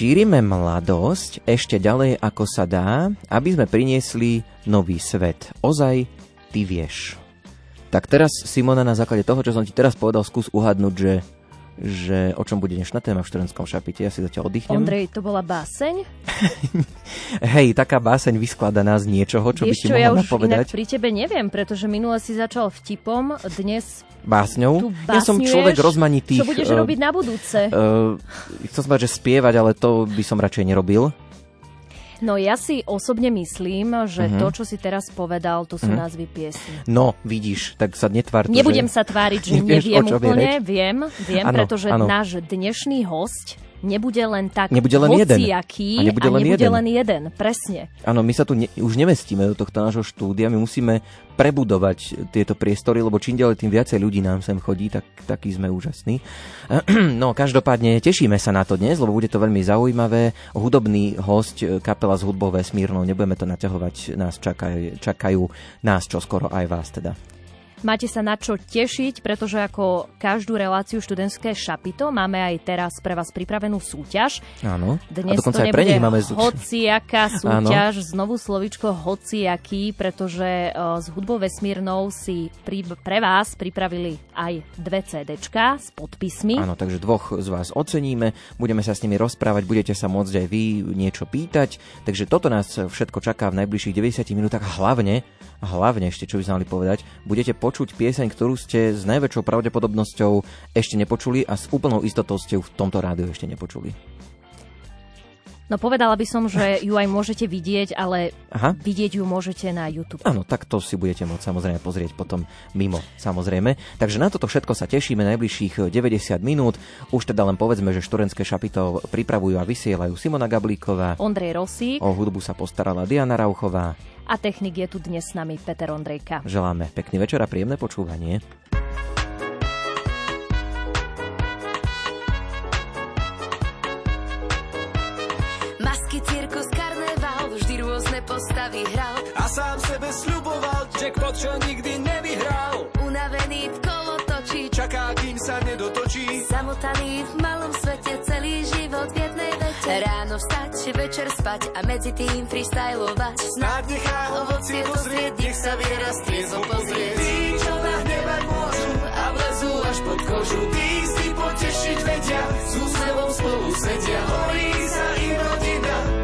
Šírime mladosť ešte ďalej ako sa dá, aby sme priniesli nový svet. Ozaj, ty vieš. Tak teraz, Simona, na základe toho, čo som ti teraz povedal, skús uhadnúť, že že o čom bude dnešná téma v študentskom šapite. Ja si zatiaľ oddychnem. Ondrej, to bola báseň? Hej, taká báseň vyskladaná z niečoho, čo Vieš by ti čo, ja už povedať. inak pri tebe neviem, pretože minule si začal vtipom, dnes Básňou? Ja som človek rozmanitých... Čo budeš eh, robiť na budúce? Uh, chcel som povedať, že spievať, ale to by som radšej nerobil. No ja si osobne myslím, že Mhm. to, čo si teraz povedal, to sú názvy piesní. No, vidíš, tak sa netvár to, Nebudem že... sa tváriť, že Nevieš, neviem úplne, reč? viem, viem, Áno, pretože áno. náš dnešný host nebude len tak Nebude len jeden. hociaký A nebude len nebude jeden. len jeden, presne. Áno, my sa tu ne, už nemestíme do tohto nášho štúdia, my musíme prebudovať tieto priestory, lebo čím ďalej tým viacej ľudí nám sem chodí, tak takí sme úžasní. No, každopádne tešíme sa na to dnes, lebo bude to veľmi zaujímavé. Hudobný host, e, kapela z hudbou vesmírnou, nebudeme to naťahovať, nás čakajú, čakajú nás čo skoro aj vás teda. Máte sa na čo tešiť, pretože ako každú reláciu študentské šapito máme aj teraz pre vás pripravenú súťaž. Áno. Dnes a dokonca to aj pre nich máme... hociaká súťaž, znovu slovičko hociaký, pretože eh, s hudbou vesmírnou si pri, pre vás pripravili aj dve CDčka s podpismi. Áno, takže dvoch z vás oceníme, budeme sa s nimi rozprávať, budete sa môcť aj vy niečo pýtať, takže toto nás všetko čaká v najbližších 90 minútach hlavne, hlavne ešte, čo by sme mali povedať, budete počuť pieseň, ktorú ste s najväčšou pravdepodobnosťou ešte nepočuli a s úplnou istotou ste ju v tomto rádiu ešte nepočuli. No povedala by som, že ju aj môžete vidieť, ale Aha. vidieť ju môžete na YouTube. Áno, tak to si budete môcť samozrejme pozrieť potom mimo, samozrejme. Takže na toto všetko sa tešíme najbližších 90 minút. Už teda len povedzme, že študentské šapito pripravujú a vysielajú Simona Gablíková, Ondrej Rosík o hudbu sa postarala Diana Rauchová. a technik je tu dnes s nami Peter Ondrejka. Želáme pekný večer a príjemné počúvanie. Masky, cirkus, karneval, vždy rôzne postavy hral. A sám sebe sľuboval, jackpot, čo nikdy nevyhral. Unavený v kolo točí, Čaká, kým sa nedotočí. samotaný v malom svete, celý život v jednej vete. Ráno vstať, večer spať a medzi tým freestylovať. Snáď nechá ovocie dozrieť, nech sa viera striezom pozrieť. Tí, čo nahnevať môžu a vlezú až pod kožu. Tí si potešiť vedia, s úsmevom spolu sedia. Horí sa im rodina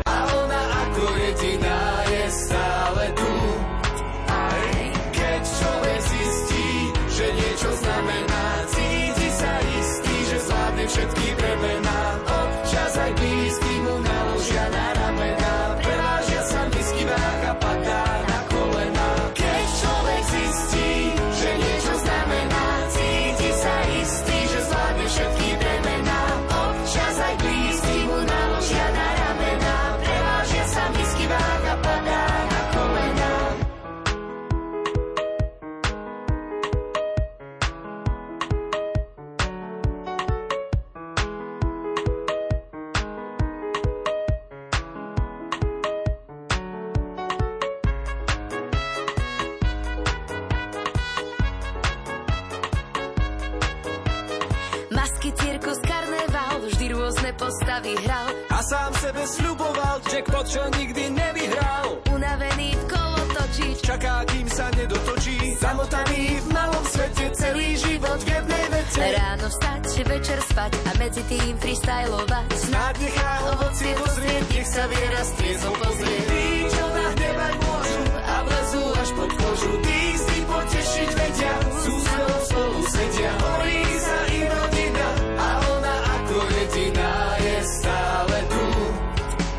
večer spať a medzi tým freestylovať. Snáď nechá ovocie dozrieť, nech sa viera striezom pozrieť. Tí, čo nahnevať môžu a vlezú až pod kožu. Tí si potešiť vedia, s úsmevom spolu sedia. Horí sa im rodina a ona ako jediná je stále tu.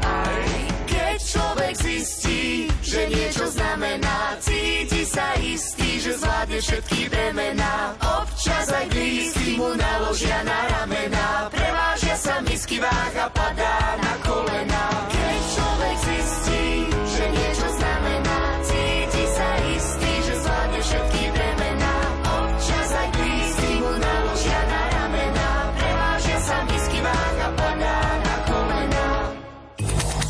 Aj keď človek zistí, že niečo znamená, cíti sa istý, zvládne všetky bremená. Občas aj blízky mu naložia na ramená, prevážia sa nízky váh padá na kolena. Keď človek zistí, že niečo znamená, cíti sa istý, že zvládne všetky bremená. Občas aj blízky mu naložia na ramena, prevážia sa nízky váh padá na kolena.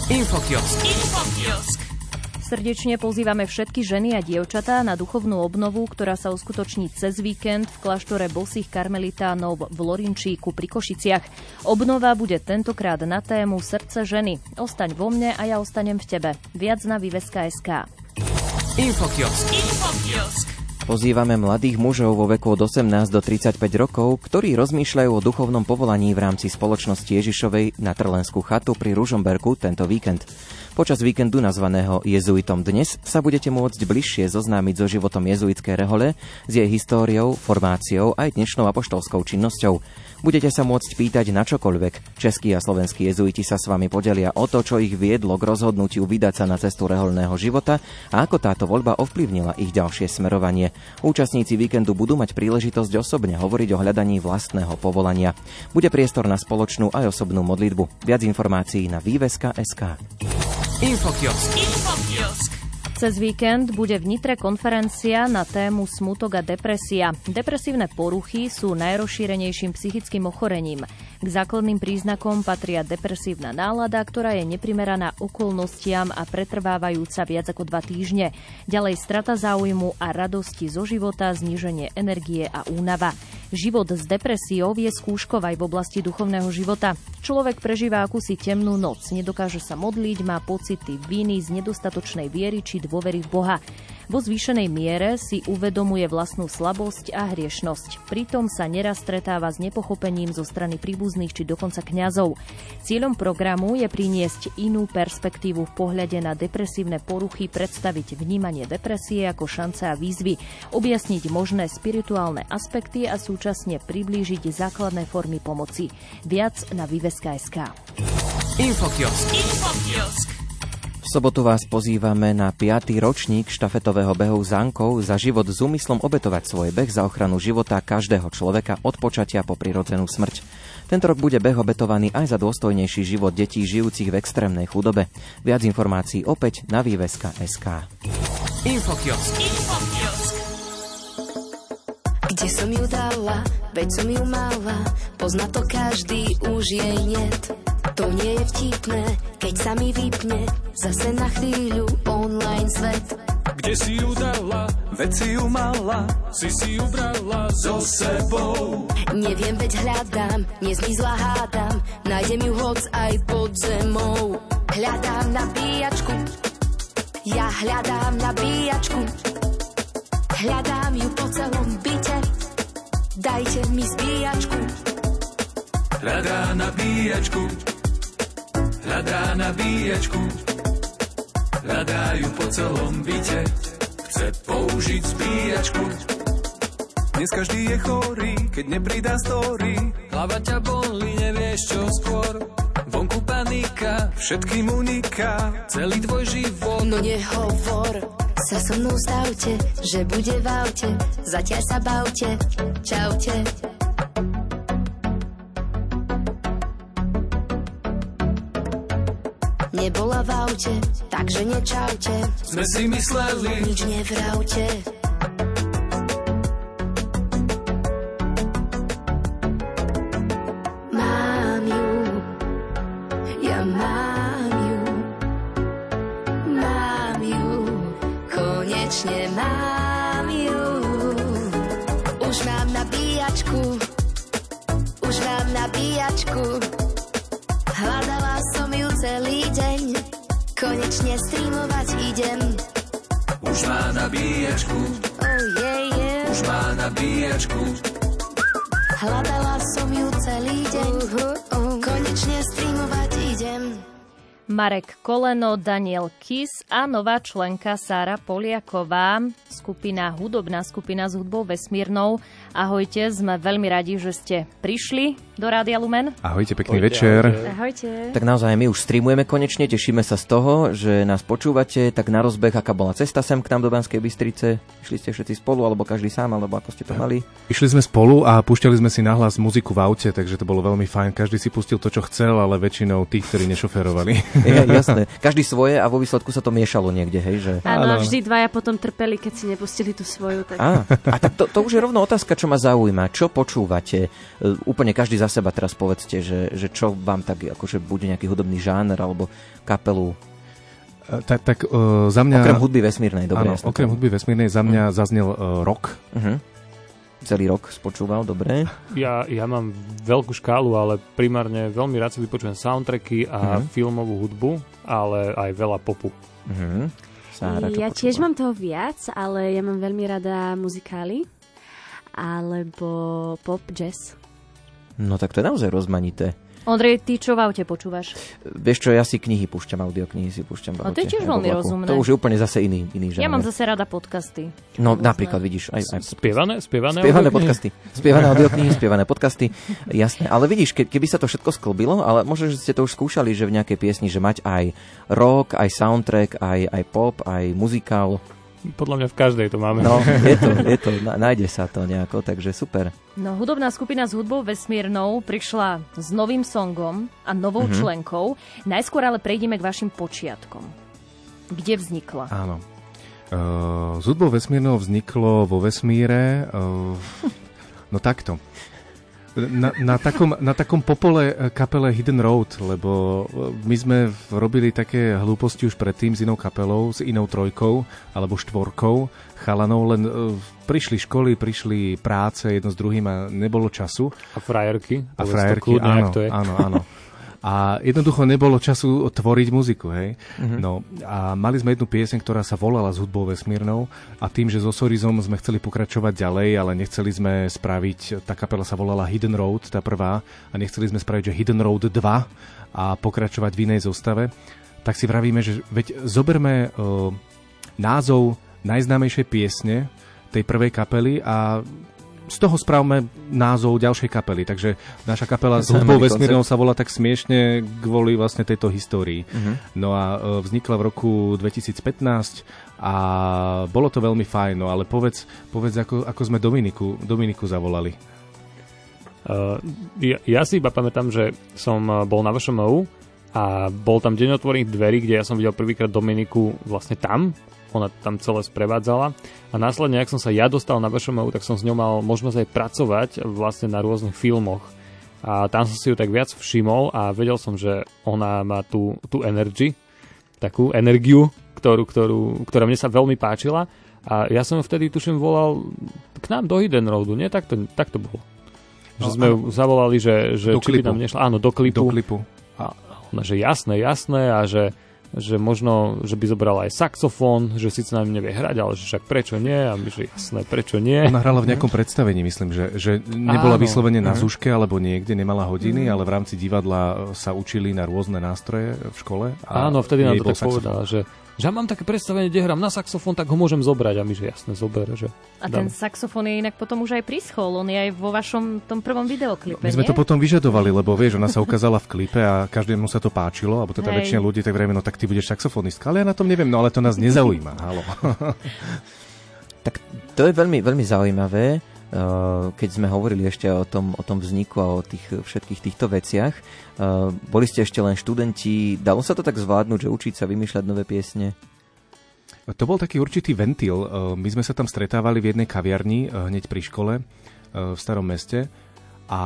Infokiosk. Infokiosk. Srdečne pozývame všetky ženy a dievčatá na duchovnú obnovu, ktorá sa uskutoční cez víkend v kláštore bosých karmelitánov v Lorinčíku pri Košiciach. Obnova bude tentokrát na tému Srdce ženy. Ostaň vo mne a ja ostanem v tebe. Viac na Vyveska.sk. Infokiosk. Infokiosk. Pozývame mladých mužov vo veku od 18 do 35 rokov, ktorí rozmýšľajú o duchovnom povolaní v rámci spoločnosti Ježišovej na Trlenskú chatu pri Ružomberku tento víkend. Počas víkendu nazvaného Jezuitom dnes sa budete môcť bližšie zoznámiť so životom jezuitskej rehole, s jej históriou, formáciou aj dnešnou apoštolskou činnosťou. Budete sa môcť pýtať na čokoľvek. Českí a slovenskí jezuiti sa s vami podelia o to, čo ich viedlo k rozhodnutiu vydať sa na cestu reholného života a ako táto voľba ovplyvnila ich ďalšie smerovanie. Účastníci víkendu budú mať príležitosť osobne hovoriť o hľadaní vlastného povolania. Bude priestor na spoločnú aj osobnú modlitbu. Viac informácií na výveska.sk. Infokiosk. Infokiosk. Cez víkend bude v Nitre konferencia na tému smutok a depresia. Depresívne poruchy sú najrozšírenejším psychickým ochorením. K základným príznakom patria depresívna nálada, ktorá je neprimeraná okolnostiam a pretrvávajúca viac ako dva týždne. Ďalej strata záujmu a radosti zo života, zníženie energie a únava. Život s depresiou je skúškov aj v oblasti duchovného života. Človek prežíva akúsi temnú noc, nedokáže sa modliť, má pocity viny z nedostatočnej viery či dôvery v Boha. Vo zvýšenej miere si uvedomuje vlastnú slabosť a hriešnosť. Pritom sa neraz stretáva s nepochopením zo strany príbuzných či dokonca kňazov. Cieľom programu je priniesť inú perspektívu v pohľade na depresívne poruchy, predstaviť vnímanie depresie ako šance a výzvy, objasniť možné spirituálne aspekty a súčasne priblížiť základné formy pomoci. Viac na Viveska.sk. Infokiosk. Infokiosk. V sobotu vás pozývame na 5. ročník štafetového behu zánkov za život s úmyslom obetovať svoj beh za ochranu života každého človeka od počatia po prirodzenú smrť. Tento rok bude beh obetovaný aj za dôstojnejší život detí žijúcich v extrémnej chudobe. Viac informácií opäť na výveska.sk. Infokiosk. Infokiosk. Kde som ju dala, veď som ju mala, pozná to každý, už jej niet. To nie je vtipné, keď sa mi vypne zase na chvíľu online svet. Kde si ju dala, veď si ju mala, si si ju brala so sebou. Neviem, veď hľadám, nezmizla hádam, nájdem ju hoc aj pod zemou. Hľadám nabíjačku, ja hľadám nabíjačku. Hľadám ju po celom byte, dajte mi zbíjačku. Hľadá nabíjačku, hľadá nabíjačku, hľadajú po celom byte, chce použiť zbíjačku. Dnes každý je chorý, keď nepridá story. Hlava ťa bolí, nevieš čo skôr. Vonku panika, všetkým uniká, celý tvoj život. No nehovor, sa so mnou stavte, že bude v aute, zatiaľ sa bavte, čaute. Nebola v aute, takže nečaute. Sme si mysleli, Nič nevravte. Konečne streamovať idem. už má nabíjačku, Oh yeah, yeah. už má nabíjačku. Hľadala som ju celý deň, konečne streamovať idem. Marek Koleno, Daniel Kis a nová členka Sára Poliaková, skupina hudobná skupina s hudbou vesmírnou. Ahojte, sme veľmi radi, že ste prišli do Rádia Lumen. Ahojte, pekný ahojte, večer. Ahojte. ahojte. Tak naozaj my už streamujeme konečne, tešíme sa z toho, že nás počúvate. Tak na rozbeh, aká bola cesta sem k nám do Banskej Bystrice? Išli ste všetci spolu, alebo každý sám, alebo ako ste to mali? Išli sme spolu a púšťali sme si nahlas muziku v aute, takže to bolo veľmi fajn. Každý si pustil to, čo chcel, ale väčšinou tých, ktorí nešoferovali. Je, jasné. Každý svoje a vo výsledku sa to miešalo niekde, hej? Že... Áno, vždy dvaja potom trpeli, keď si nepustili tú svoju. Tak... Á, a tak to, to už je rovno otázka, čo ma zaujíma. Čo počúvate? Uh, úplne každý za seba teraz povedzte, že, že čo vám tak, akože bude nejaký hudobný žáner alebo kapelu e, tak, tak uh, za mňa... Okrem hudby vesmírnej, dobre. Áno, okrem hudby vesmírnej za mňa mm. zaznel uh, rock. Uh-huh celý rok spočúval, dobre. Ja, ja mám veľkú škálu, ale primárne veľmi rád si vypočujem soundtracky a uh-huh. filmovú hudbu, ale aj veľa popu. Uh-huh. Sára, ja počúva? tiež mám toho viac, ale ja mám veľmi rada muzikály alebo pop, jazz. No tak to je naozaj rozmanité. Ondrej, ty čo v aute počúvaš? Vieš čo, ja si knihy púšťam, audioknihy si púšťam v aute. A to je tiež veľmi rozumné. To už je úplne zase iný, iný žáner. Ja mám zase rada podcasty. No Rôzne. napríklad, vidíš. Aj, aj spievané? Spievané, spievané podcasty. Spievané audioknihy, spievané podcasty. Jasné. Ale vidíš, ke, keby sa to všetko sklbilo, ale možno, že ste to už skúšali, že v nejakej piesni, že mať aj rock, aj soundtrack, aj, aj pop, aj muzikál. Podľa mňa v každej to máme. No, je to, je to, nájde sa to nejako, takže super. No, hudobná skupina s hudbou vesmírnou prišla s novým songom a novou mm-hmm. členkou. Najskôr ale prejdeme k vašim počiatkom. Kde vznikla? Áno. Uh, s hudbou vesmírnou vzniklo vo vesmíre... Uh, no takto na, na, takom, na takom popole eh, kapele Hidden Road, lebo eh, my sme robili také hlúposti už predtým s inou kapelou, s inou trojkou alebo štvorkou chalanov, len uh, prišli školy, prišli práce jedno s druhým a nebolo času. A frajerky. A frajerky, áno, áno, áno. A jednoducho nebolo času tvoriť muziku, hej. Mm-hmm. No a mali sme jednu pieseň, ktorá sa volala s hudbou vesmírnou a tým, že so Sorizom sme chceli pokračovať ďalej, ale nechceli sme spraviť, tá kapela sa volala Hidden Road, tá prvá, a nechceli sme spraviť, že Hidden Road 2 a pokračovať v inej zostave, tak si vravíme, že veď zoberme uh, názov najznámejšej piesne tej prvej kapely a z toho spravme názov ďalšej kapely. Takže naša kapela s hudbou vesmírnou sa volá tak smiešne kvôli vlastne tejto histórii. Uh-huh. No a e, vznikla v roku 2015 a bolo to veľmi fajn, no ale povedz, povedz ako, ako sme Dominiku, Dominiku zavolali. Uh, ja, ja si iba pamätám, že som e, bol na vašom a bol tam deň otvorených dverí, kde ja som videl prvýkrát Dominiku vlastne tam, ona tam celé sprevádzala a následne, ak som sa ja dostal na VŠMU, tak som s ňou mal možnosť aj pracovať vlastne na rôznych filmoch a tam som si ju tak viac všimol a vedel som, že ona má tú, tú energy, takú energiu, ktorú, ktorú, ktorá mne sa veľmi páčila a ja som vtedy, tuším, volal k nám do Hidden Roadu, nie? Tak to, tak to bolo. Že no, sme ju zavolali, že, že či by nám nešla, áno, do klipu. Do klipu. A ona, že jasné, jasné a že že možno, že by zobrala aj saxofón, že síce nám nevie hrať, ale že však prečo nie? A my, že jasné, prečo nie? Ona hrala v nejakom predstavení, myslím, že, že nebola Áno. vyslovene na zúške alebo niekde, nemala hodiny, mm. ale v rámci divadla sa učili na rôzne nástroje v škole. A Áno, vtedy nám to tak povedala, že že ja mám také predstavenie, kde hrám na saxofón, tak ho môžem zobrať. A my, že jasne, zober. Že a dám. ten saxofón je inak potom už aj prischol. On je aj vo vašom tom prvom videoklipe, My sme nie? to potom vyžadovali, lebo vieš, ona sa ukázala v klipe a každému sa to páčilo, alebo teda väčšina ľudí tak vrejme, no tak ty budeš saxofonistka. Ale ja na tom neviem, no ale to nás nezaujíma. Halo. tak to je veľmi, veľmi zaujímavé keď sme hovorili ešte o tom, o tom vzniku a o tých všetkých týchto veciach. Eh, boli ste ešte len študenti, dalo sa to tak zvládnuť, že učiť sa vymýšľať nové piesne? To bol taký určitý ventil. Eh, my sme sa tam stretávali v jednej kaviarni hneď pri škole v starom meste a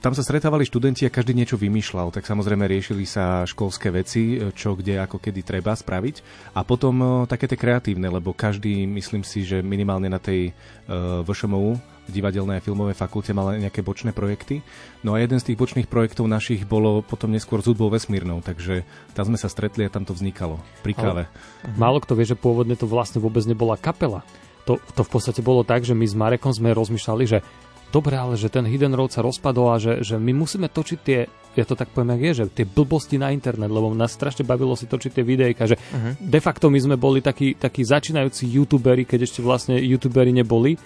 tam sa stretávali študenti a každý niečo vymýšľal, tak samozrejme riešili sa školské veci, čo kde, ako kedy treba spraviť. A potom o, také tie kreatívne, lebo každý, myslím si, že minimálne na tej uh, VŠMU, v divadelnej a filmovej fakulte mal nejaké bočné projekty. No a jeden z tých bočných projektov našich bolo potom neskôr s hudbou vesmírnou, takže tam sme sa stretli a tam to vznikalo pri káve. Ale málo kto vie, že pôvodne to vlastne vôbec nebola kapela. To, to v podstate bolo tak, že my s Marekom sme rozmýšľali, že dobre, ale že ten Hidden Road sa rozpadol a že, že my musíme točiť tie, ja to tak poviem, jak je, že tie blbosti na internet, lebo nás strašne bavilo si točiť tie videjka, že uh-huh. de facto my sme boli takí, takí začínajúci youtuberi, keď ešte vlastne youtuberi neboli.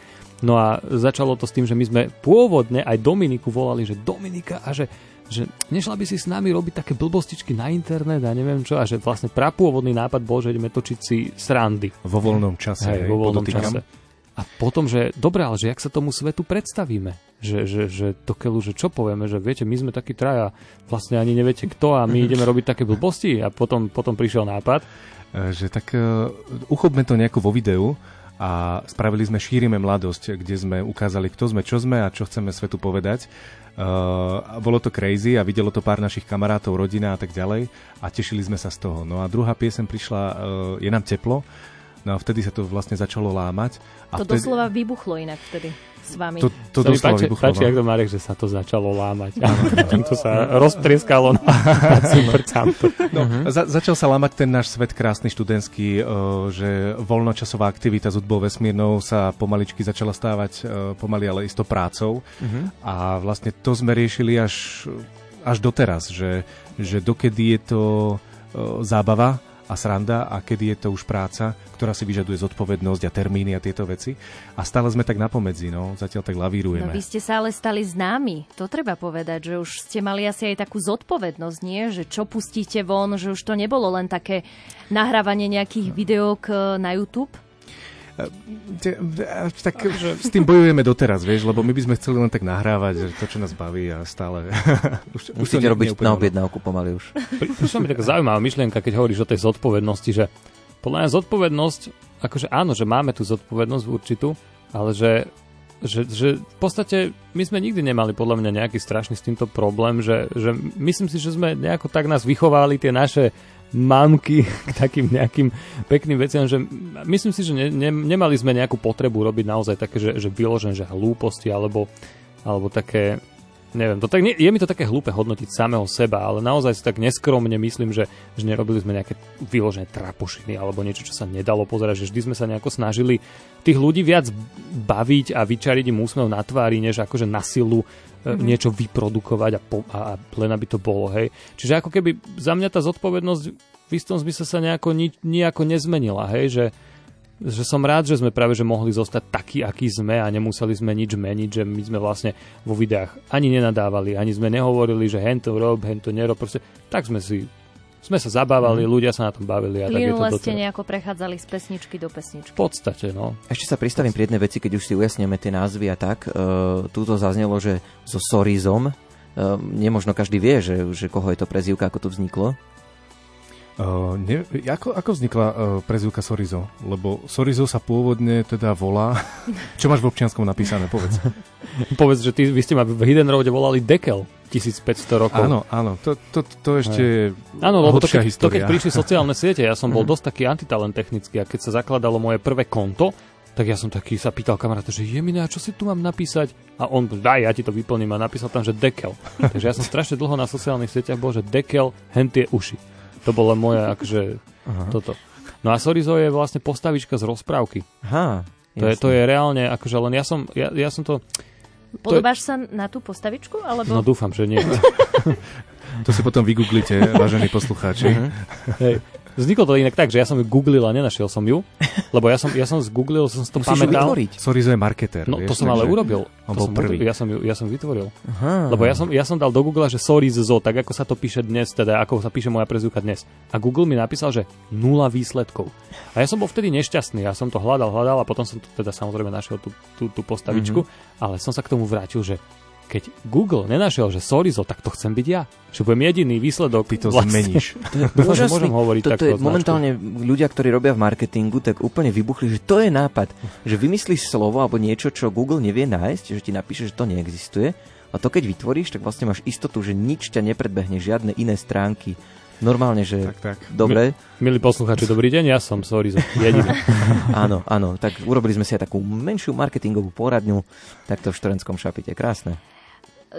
No a začalo to s tým, že my sme pôvodne aj Dominiku volali, že Dominika a že že nešla by si s nami robiť také blbostičky na internet a neviem čo, a že vlastne prapôvodný nápad bol, že ideme točiť si srandy. Vo voľnom čase. Hej, vo voľnom čase. A potom, že dobre, ale že jak sa tomu svetu predstavíme? Že, že, že to keľu, že čo povieme, že viete, my sme takí traja, vlastne ani neviete kto a my ideme robiť také blbosti a potom, potom prišiel nápad. E, že tak uh, uchopme to nejako vo videu a spravili sme Šírime mladosť, kde sme ukázali, kto sme, čo sme a čo chceme svetu povedať. Uh, bolo to crazy a videlo to pár našich kamarátov, rodina a tak ďalej a tešili sme sa z toho. No a druhá piesem prišla uh, Je nám teplo, no a vtedy sa to vlastne začalo lámať. A to vtedy... doslova vybuchlo inak vtedy s vami. To, to doslova páči, vybuchlo. Páči, ak to Marek, že sa to začalo lámať. to sa roztrieskalo na no, uh-huh. za, začal sa lámať ten náš svet krásny študentský, uh, že voľnočasová aktivita s hudbou vesmírnou sa pomaličky začala stávať uh, pomaly, ale isto prácou. Uh-huh. A vlastne to sme riešili až, až doteraz, že, že dokedy je to uh, zábava, a sranda a kedy je to už práca, ktorá si vyžaduje zodpovednosť a termíny a tieto veci. A stále sme tak napomedzi, no, zatiaľ tak lavírujeme. No vy ste sa ale stali známi, to treba povedať, že už ste mali asi aj takú zodpovednosť, nie? Že čo pustíte von, že už to nebolo len také nahrávanie nejakých videók eh, na YouTube? Tak s tým bojujeme doteraz, vieš, lebo my by sme chceli len tak nahrávať, že to, čo nás baví a stále... už, Musíte už robiť na objednávku pomaly už. Prišla mi taká zaujímavá myšlienka, keď hovoríš o tej zodpovednosti, že podľa mňa zodpovednosť, akože áno, že máme tú zodpovednosť určitú, ale že že, že v podstate my sme nikdy nemali podľa mňa nejaký strašný s týmto problém, že, že myslím si, že sme nejako tak nás vychovali tie naše mamky k takým nejakým pekným veciam, že myslím si, že ne, ne, nemali sme nejakú potrebu robiť naozaj také, že, že vyložen, že hlúposti alebo, alebo také neviem, to tak, nie, je mi to také hlúpe hodnotiť samého seba, ale naozaj si tak neskromne myslím, že, že nerobili sme nejaké vyložené trapošiny alebo niečo, čo sa nedalo pozerať, že vždy sme sa nejako snažili tých ľudí viac baviť a vyčariť im úsmev na tvári, než akože na silu mm-hmm. niečo vyprodukovať a, po, a, len aby to bolo, hej. Čiže ako keby za mňa tá zodpovednosť v istom zmysle sa nejako, ni, nejako nezmenila, hej, že, že som rád, že sme práve že mohli zostať takí, akí sme a nemuseli sme nič meniť, že my sme vlastne vo videách ani nenadávali, ani sme nehovorili, že hen to rob, hen to nerob, proste tak sme si sme sa zabávali, mm. ľudia sa na tom bavili. A Plynule ste nejako prechádzali z pesničky do pesničky. V podstate, no. Ešte sa pristavím pri jednej veci, keď už si ujasneme tie názvy a tak. Uh, túto zaznelo, že so Sorizom, uh, nemožno každý vie, že, že koho je to prezivka, ako to vzniklo. Uh, ne, ako, ako vznikla uh, prezivka Sorizo? Lebo Sorizo sa pôvodne teda volá... Čo máš v občianskom napísané? Povedz. Povedz, že ty, vy ste ma v Hidden Roade volali Dekel 1500 rokov. Áno, áno. To, to, to ešte Áno, lebo to keď, to keď prišli sociálne siete, ja som bol mhm. dosť taký antitalent technický a keď sa zakladalo moje prvé konto, tak ja som taký sa pýtal kamaráta, že je mi a čo si tu mám napísať? A on, daj, ja ti to vyplním a napísal tam, že dekel. Takže ja som strašne dlho na sociálnych sieťach bol, že dekel, hentie uši. To bolo moje, akože, Aha. toto. No a Sorizo je vlastne postavička z rozprávky. Aha, to je, to je reálne, akože len ja som, ja, ja som to... Podobáš to je... sa na tú postavičku? Alebo... No dúfam, že nie. to si potom vygooglite, vážení poslucháči. Uh-huh. Hej. Vzniklo to inak tak, že ja som ju googlil a nenašiel som ju, lebo ja som, ja som zgooglil, som si to Musíš pamätal. Sorizo je marketer. No vieš, to som ale urobil. On bol som, prvý. Ja som, ju, ja som vytvoril. Aha. Lebo ja som, ja som dal do Google, že Sorizo, tak ako sa to píše dnes, teda ako sa píše moja prezivka dnes. A Google mi napísal, že nula výsledkov. A ja som bol vtedy nešťastný, ja som to hľadal, hľadal a potom som to teda samozrejme našiel tú, tú, tú postavičku, mm-hmm. ale som sa k tomu vrátil, že keď Google nenašiel, že Sorizo, tak to chcem byť ja. Že budem jediný výsledok. Ty to vlastne. zmeníš. Dúfam, že môžem hovoriť to, to je momentálne ľudia, ktorí robia v marketingu, tak úplne vybuchli, že to je nápad. Že vymyslíš slovo alebo niečo, čo Google nevie nájsť, že ti napíše, že to neexistuje. A to keď vytvoríš, tak vlastne máš istotu, že nič ťa nepredbehne, žiadne iné stránky. Normálne, že tak, tak. dobre. Milí poslucháči, dobrý deň, ja som Sorizo, jediný. áno, áno, tak urobili sme si aj takú menšiu marketingovú poradňu, takto v Štorenskom šapite. Krásne.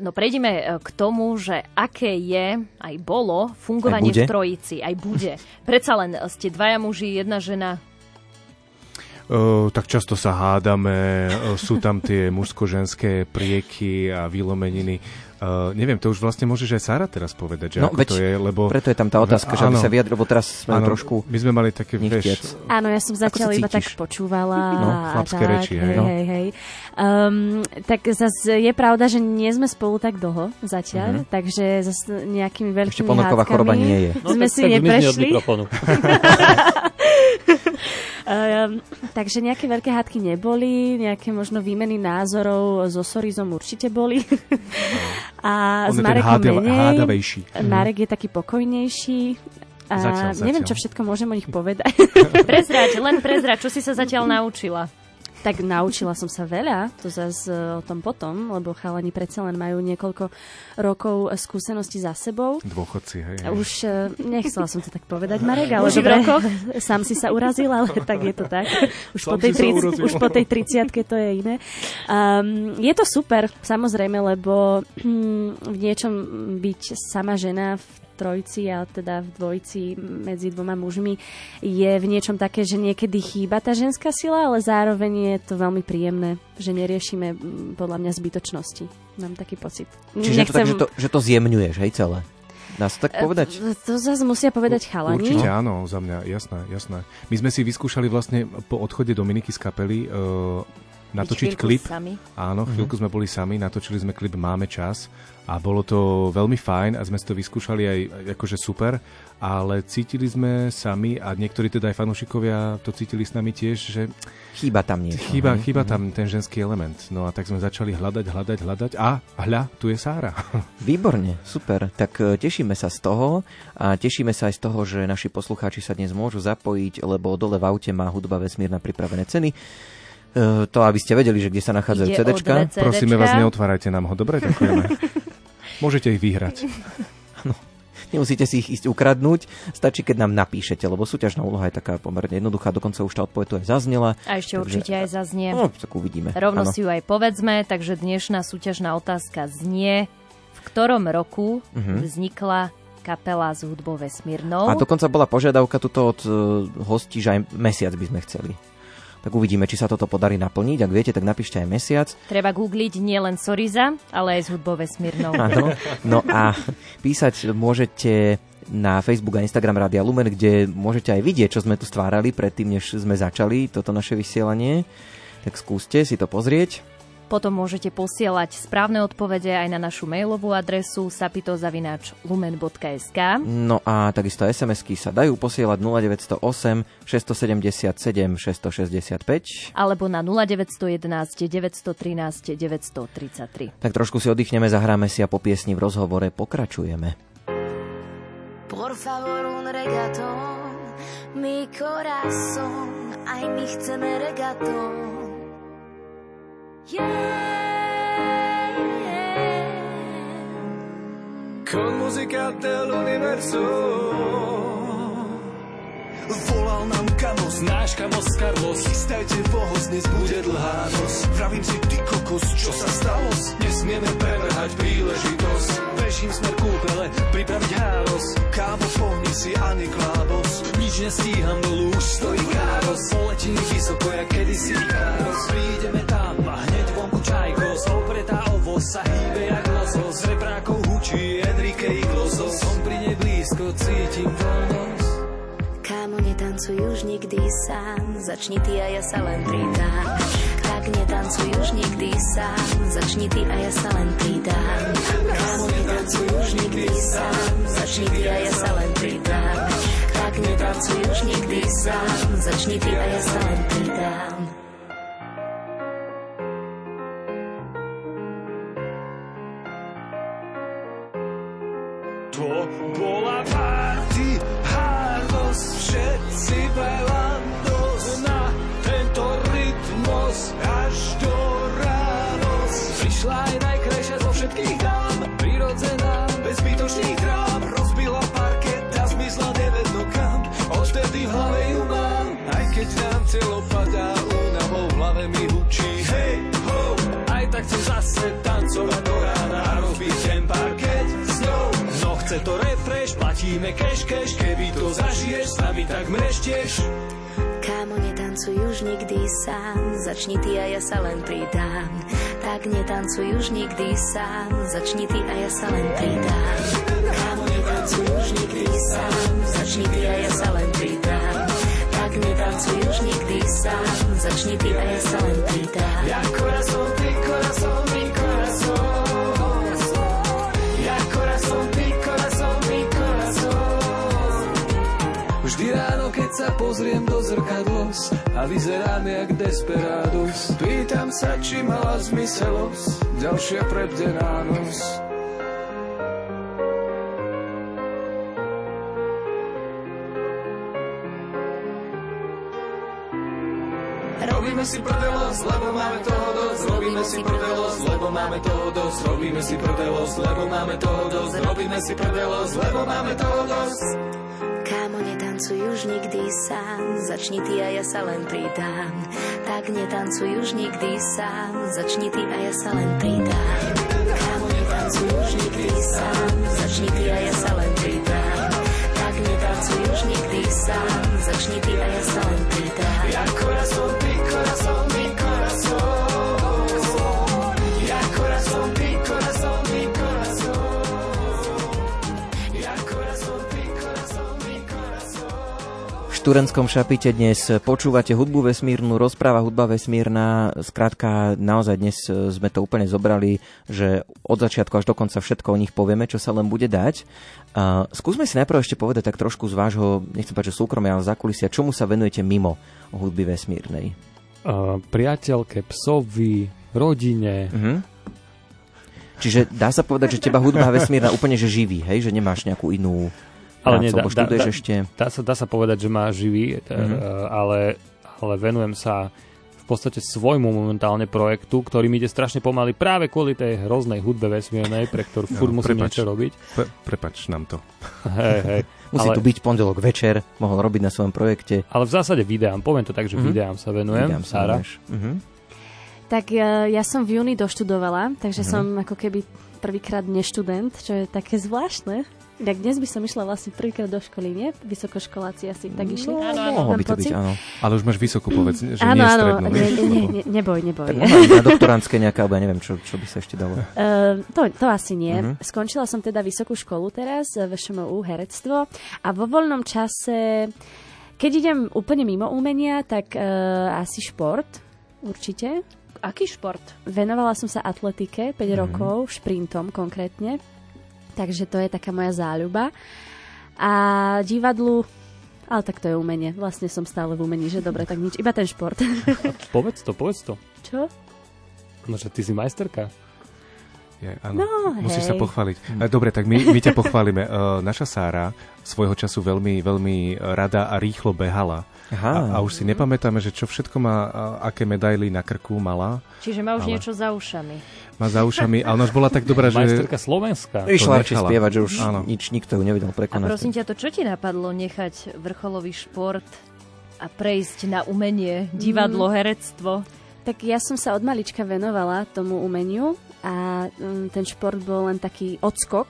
No prejdeme e, k tomu, že aké je, aj bolo, fungovanie aj v trojici, aj bude. Predsa len ste dvaja muži, jedna žena. Uh, tak často sa hádame, uh, sú tam tie mužsko-ženské prieky a vylomeniny. Uh, neviem, to už vlastne môžeš aj Sára teraz povedať, že no, ako veď, to je, lebo... Preto je tam tá otázka, že aby sa vyjadril, lebo teraz sme áno, trošku My sme mali také, vieš... Áno, ja som zatiaľ iba tak počúvala. No, chlapské tak, reči, hej. hej, hej. Um, tak zase je pravda, že nie sme spolu tak dlho zatiaľ, mm-hmm. takže zase nejakými veľkými Ešte ponorková choroba nie je. No, sme tak, si tak neprešli. um, takže nejaké veľké hádky neboli, nejaké možno výmeny názorov so Sorizom určite boli. a On s Marekom menej. Hádavejší. Marek je taký pokojnejší. A zatiaľ, zatiaľ. neviem, čo všetko môžem o nich povedať. prezrať, len prezrať, čo si sa zatiaľ naučila. Tak naučila som sa veľa, to zase o tom potom, lebo chalani predsa len majú niekoľko rokov skúseností za sebou. Dôchodci, hej. Už uh, nechcela som to tak povedať, Marek, ale Už dobre, sám si sa urazil, ale tak je to tak. Už, po tej, tri, už po tej 30 to je iné. Um, je to super, samozrejme, lebo hm, v niečom byť sama žena v trojci a teda v dvojici medzi dvoma mužmi je v niečom také, že niekedy chýba tá ženská sila, ale zároveň je to veľmi príjemné, že neriešime podľa mňa zbytočnosti. Mám taký pocit. Čiže Nechcem... to tak, že to, že to zjemňuješ, hej, celé? Dá sa tak e, povedať? To zase musia povedať chalani. Určite áno, za mňa, jasné, jasné. My sme si vyskúšali vlastne po odchode Dominiky z kapely uh, natočiť klip. Sami. Áno, chvíľku mm-hmm. sme boli sami, natočili sme klip Máme čas a bolo to veľmi fajn a sme si to vyskúšali aj akože super, ale cítili sme sami a niektorí teda aj fanúšikovia to cítili s nami tiež, že chýba tam niečo. Chýba, mm-hmm. chýba tam ten ženský element. No a tak sme začali hľadať, hľadať, hľadať a hľa, tu je Sára. Výborne, super. Tak e, tešíme sa z toho a tešíme sa aj z toho, že naši poslucháči sa dnes môžu zapojiť, lebo dole v aute má hudba vesmírna pripravené ceny. Uh, to, aby ste vedeli, že kde sa nachádzajú CDčka. CDčka. Prosíme vás, neotvárajte nám ho. Dobre, ďakujeme. Môžete ich vyhrať. No, nemusíte si ich ísť ukradnúť, stačí, keď nám napíšete, lebo súťažná úloha je taká pomerne jednoduchá, dokonca už tá odpoveď tu aj zaznela. A ešte takže, určite aj zaznie. No, tak uvidíme. Rovno ano. si ju aj povedzme, takže dnešná súťažná otázka znie, v ktorom roku uh-huh. vznikla kapela z hudbou vesmírnou. A dokonca bola požiadavka tuto od uh, hostí, že aj mesiac by sme chceli tak uvidíme, či sa toto podarí naplniť. Ak viete, tak napíšte aj mesiac. Treba googliť nielen Soriza, ale aj s hudbou vesmírnou. Áno. No a písať môžete na Facebook a Instagram Radia Lumen, kde môžete aj vidieť, čo sme tu stvárali predtým, než sme začali toto naše vysielanie. Tak skúste si to pozrieť. Potom môžete posielať správne odpovede aj na našu mailovú adresu sapitozavinač.lumen.sk No a takisto SMS-ky sa dajú posielať 0908 677 665 alebo na 0911 913 933. Tak trošku si oddychneme, zahráme si a po piesni v rozhovore pokračujeme. Por favor un regatón, mi corazón, aj my chceme regatón. Con musica dell'universo Volal nám kamos, náš kamos Carlos. Chystajte vohoz, dnes bude dlhá noc. Vravím si, ty kokos, čo sa stalo? Nesmieme prebrhať príležitosť. Bežím smer kúpele, pripraviť háros Kámo, pohni si ani klábos Nič nestíham, dolu už stojí káros. Poletím vysoko, jak kedysi káros. Prídeme tam a hneď vonku čajkos Opretá ovo sa hýbe jak losos Reprákov hučí Enrique i Glosos Som pri nej blízko, cítim voľnosť. Kámo, netancuj už nikdy sám, začni ty a ja sa len pridám. Tak netancuj už nikdy sám, začni ty a ja sa len pridám. Kámo, netancuj už nikdy sám, začni ty a ja sa len pridám. Tak netancuj už nikdy sám, začni ty a ja sa len pridám. Chce to refresh, platíme cash, cash, keby to zažiješ, s nami tak mreštieš. Kámo, netancuj už nikdy sám, začni ty a ja sa len pridám. Tak netancuj už nikdy sám, začni ty a ja sa len pridám. Kámo, netancuj už nikdy sám, začni ty a ja sa len pridám. Tak netancuj už nikdy sám, začni ty a ja sa len pridám. Ja corazón, ty corazón, mi corazón. Vždy ráno, keď sa pozriem do zrkadlos a vyzerám jak desperados, pýtam sa, či mala zmyselos, ďalšia prebdená noc. Robíme si prdelos, lebo máme toho dosť. Robíme si prdelos, lebo máme toho dosť. Robíme si prdelos, lebo máme toho dosť. Robíme si prdelos, lebo máme toho dosť. Kámo, netancuj už nikdy sám, začni ty a ja sa len pridám. Tak netancuj už nikdy sám, začni ty a ja sa len pridám. Kámo, netancuj už nikdy sám, začni ty a ja sa len pridám. Tak netancuj už nikdy sám, začni ty a ja sa len pridám. Ja corazón, ty corazón, mi corazón. Šturentskom šapite dnes počúvate hudbu vesmírnu, rozpráva hudba vesmírna. Skrátka, naozaj dnes sme to úplne zobrali, že od začiatku až do konca všetko o nich povieme, čo sa len bude dať. A skúsme si najprv ešte povedať tak trošku z vášho, nechcem povedať, že súkromia, ale zakulisia, čomu sa venujete mimo hudby vesmírnej? Uh, priateľke, psovi, rodine. Mhm. Čiže dá sa povedať, že teba hudba vesmírna úplne že živí, hej? Že nemáš nejakú inú Ale nie, dá, dá, ešte... dá, sa, dá sa povedať, že má živý, Mhm. mm-hmm. ale, ale venujem sa v podstate svojmu momentálne projektu, ktorý mi ide strašne pomaly práve kvôli tej hroznej hudbe vesmírnej, pre ktorú furt No, musím prepač. niečo robiť. Pre, prepač nám to. Hej, hej. Musí ale, tu byť pondelok večer, mohol robiť na svojom projekte. ale v zásade videám, poviem to tak, že Mhm. mm-hmm. videám sa venujem. Videám sa Sára. Mhm. Tak ja, ja som v júni doštudovala, takže Mhm. som ako keby prvýkrát neštudent, čo je také zvláštne. Tak dnes by som išla vlastne prvýkrát do školy, nie? Vysokoškoláci asi tak išli. No, Áno, mohlo Mám by to byť, áno. Ale už máš vysokú povedz, že áno, nie áno, strednú. ne, vieš, ne, neboj, neboj. Tak na doktorantské nejaké, alebo ja neviem, čo, čo by sa ešte dalo. Uh, to, to asi nie. Mhm. Skončila som teda vysokú školu teraz, eh, VŠMU herectvo a vo voľnom čase, keď idem úplne mimo umenia, tak uh, asi šport, určite. Aký šport? Venovala som sa atletike 5 Mhm. rokov, šprintom konkrétne, takže to je taká moja záľuba. A divadlu, ale tak to je umenie. Vlastne som stále v umení, že dobre, tak nič, iba ten šport. Povedz to, povedz to. Čo? No, že ty si majsterka. Je, áno. No, Musíš hej. sa pochváliť. E, Dobre, tak my, my ťa pochválime. E, Naša Sára svojho času veľmi, veľmi rada a rýchlo behala. Aha. A, a už si nepamätáme, že čo všetko má, a, aké medaily na krku mala. Čiže má už Ale- niečo za ušami. Má za ušami, ale ona už bola tak dobrá, že... Majsterka slovenská. Išla radšej spievať, že už Áno. nič, nikto ju nevedel A prekonať. prosím ťa, to čo ti napadlo nechať vrcholový šport a prejsť na umenie, divadlo, herectvo? Tak ja som sa od malička venovala tomu umeniu a mm, ten šport bol len taký odskok.